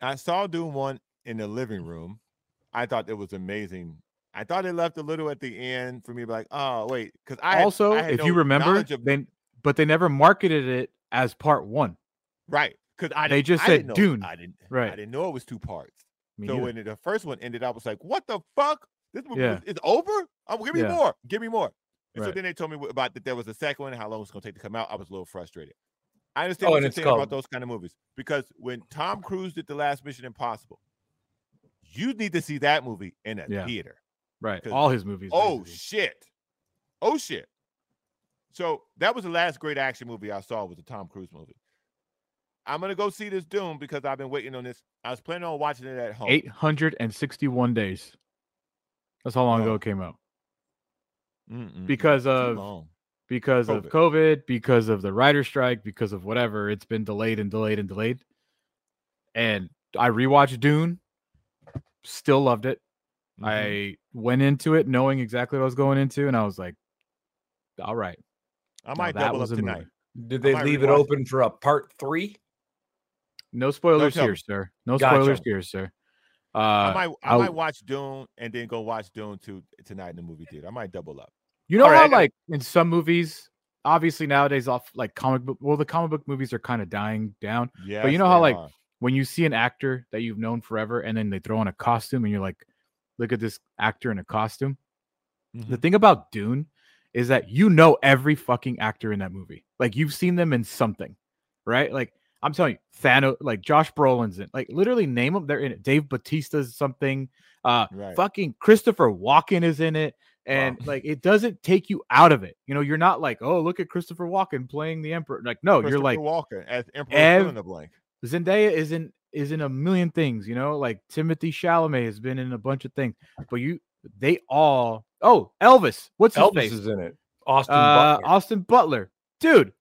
I saw Doom one in the living room. I thought it was amazing. I thought it left a little at the end for me, to be like, oh wait, because I had- also, I had if no you remember, of- they but they never marketed it as part one. right? Because I They didn't- just I said didn't know- Dune. I didn't Right. I didn't know it was two parts. Me so neither. when the first one ended, I was like, what the fuck? This movie Yeah. is over? Oh, give me Yeah. more. Give me more. And so then they told me about that there was a second one, how long it's gonna take to come out. I was a little frustrated. I understand Oh, what you're saying about those kind of movies because when Tom Cruise did the last Mission Impossible, you need to see that movie in a Yeah. theater. right? all his movies. Oh basically. shit! Oh shit! So that was the last great action movie I saw was the Tom Cruise movie. I'm gonna go see this Dune because I've been waiting on this. I was planning on watching it at home. 861 days. That's how long ago it came out. Mm-mm-mm. Because of long. because of COVID, because of the writer strike, because of whatever, it's been delayed and delayed and delayed. And I rewatched Dune, still loved it. Mm-hmm. I went into it knowing exactly what I was going into, and I was like, all right. I now might that double up was a movie. tonight. Did they leave it rewatch open for a part three? No spoilers tell here, sir. No Gotcha. spoilers here, sir. Uh, I might I might watch Dune and then go watch Dune two tonight in the movie theater. I might double up. You know All right, I how gotta- like in some movies, obviously nowadays off like comic book well, the comic book movies are kind of dying down. Yeah, but you know how like when you see an actor that you've known forever and then they throw on a costume and you're like, look at this actor in a costume. The thing about Dune is that you know every fucking actor in that movie. Like you've seen them in something, right? Like I'm telling you, Thanos, like Josh Brolin's in, like literally name them. They're in it. Dave Batista's something. Uh, Right. fucking Christopher Walken is in it, and like it doesn't take you out of it. You know, you're not like, oh, look at Christopher Walken playing the Emperor. Like, no, you're like Walken as Emperor Ev- in the blank. Zendaya is in is in a million things, you know, like Timothée Chalamet has been in a bunch of things, but you they all oh Elvis, what's his Elvis face? is in it. Austin uh, Butler. Austin Butler, dude,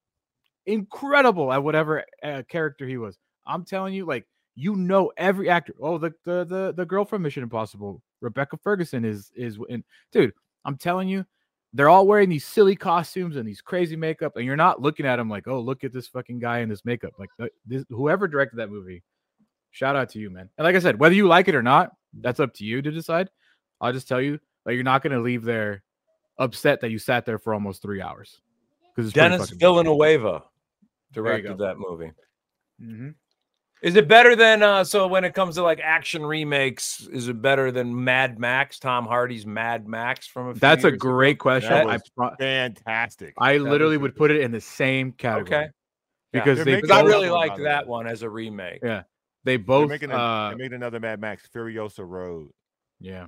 incredible at whatever uh, character he was. I'm telling you, like you know every actor. Oh, the the the the girl from Mission Impossible, Rebecca Ferguson is is in. Dude, I'm telling you, they're all wearing these silly costumes and these crazy makeup, and you're not looking at them like, oh, look at this fucking guy in this makeup. Like this, whoever directed that movie, shout out to you, man. And like I said, whether you like it or not, that's up to you to decide. I'll just tell you, like you're not gonna leave there upset that you sat there for almost three hours because Dennis Villanueva directed that movie. Mhm. Is it better than uh so when it comes to like action remakes, is it better than Mad Max, Tom Hardy's Mad Max from a few That's a great ago? question. That I pro- fantastic. I That literally was would put it in the same category Okay. Because They're they making Because I really another one, liked by that one as a remake. yeah they both making a, uh they made another Mad Max Furiosa Road. yeah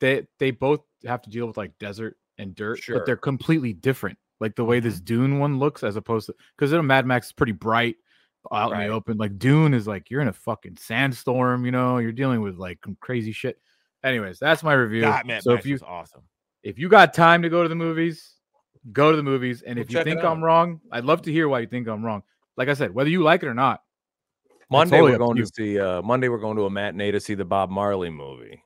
they they both have to deal with like desert and dirt Sure. but they're completely different like the way this Mm-hmm. Dune one looks as opposed to because Mad Max is pretty bright out in the open like Dune is like you're in a fucking sandstorm you know you're dealing with like some crazy shit anyways that's my review God, Mad so Max if you awesome. if you got time to go to the movies, go to the movies. And We'll if you think I'm wrong, I'd love to hear why you think I'm wrong. Like I said, whether you like it or not. Monday totally we're up to going to see uh Monday we're going to a matinee to see the Bob Marley movie.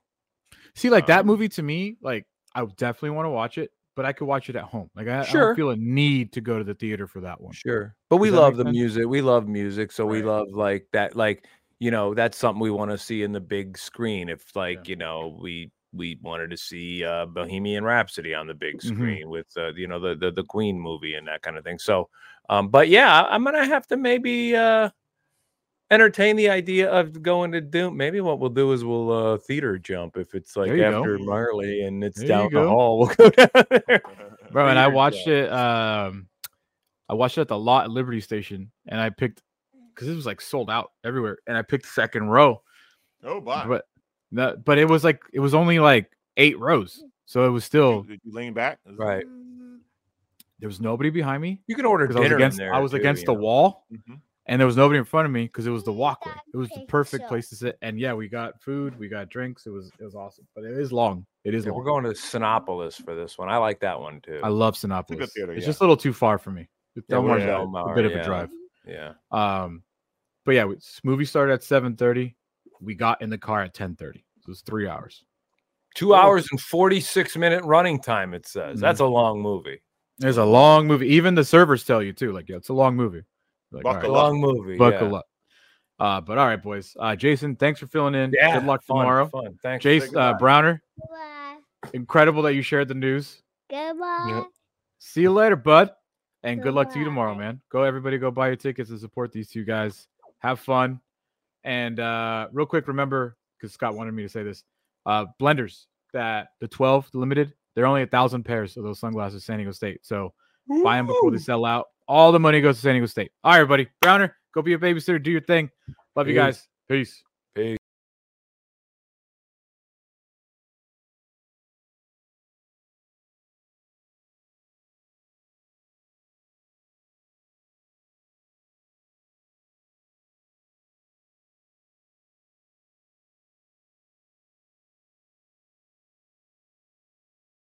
See, like that Um, movie to me, like I definitely want to watch it, but I could watch it at home. Like I, I Sure. don't feel a need to go to the theater for that one. Sure. But we love the sense? music. We love music. So we love like that like you know, that's something we want to see in the big screen. If like, you know, we we wanted to see uh Bohemian Rhapsody on the big Mhm. screen with uh, you know the, the the Queen movie and that kind of thing. So um but yeah, I- I'm gonna have to maybe uh entertain the idea of going to Dune. Maybe what we'll do is we'll uh theater jump if it's like There you go. after Marley and it's There down the hall. [LAUGHS] We'll go down there. Bro, and I watched jump. it. Um, I watched it at the lot at Liberty Station, and I picked because it was like sold out everywhere, and I picked second row. Oh, bye. But No, but it was like it was only like eight rows, so it was still Did you lean back? Right. there was nobody behind me. You can order 'cause I was dinner in against there I was too, against the know. wall, Mhm. And there was nobody in front of me because it was the walkway. It was the perfect place to sit. And yeah, we got food, we got drinks. It was it was awesome, but it is long. It is Yeah, long. we're going to Cinépolis for this one. I like that one too. I love good Cinépolis. theater, it's yeah. just a little too far for me. It's Yeah, a we're bit- a bit of yeah. a drive. yeah. Um, but yeah, we, movie started at seven thirty. We got in the car at ten thirty. So it was three hours. Two hours and 46 minute running time, it says. That's Mm-hmm. a long movie. It's a long movie. Even the servers tell you too. Like, yeah, it's a long movie. Like, all Buckle right, up. Long movie. buckle yeah. up. Uh, but all right, boys. Uh, Jason, thanks for filling in. Yeah. Good luck fun, tomorrow. Fun. Thanks. Jason uh. Browner, Goodbye. incredible that you shared the news. Goodbye. See you later, bud. And good luck to you tomorrow, man. Go everybody go buy your tickets and support these two guys. Have fun. And uh real quick, remember, because Scott wanted me to say this. Uh Blenders that the 12 the limited, they're only a thousand pairs of those sunglasses San Diego State. So buy them before they sell out. All the money goes to San Diego State. All right, everybody. Browner, go be a babysitter, do your thing. Love you guys. Peace.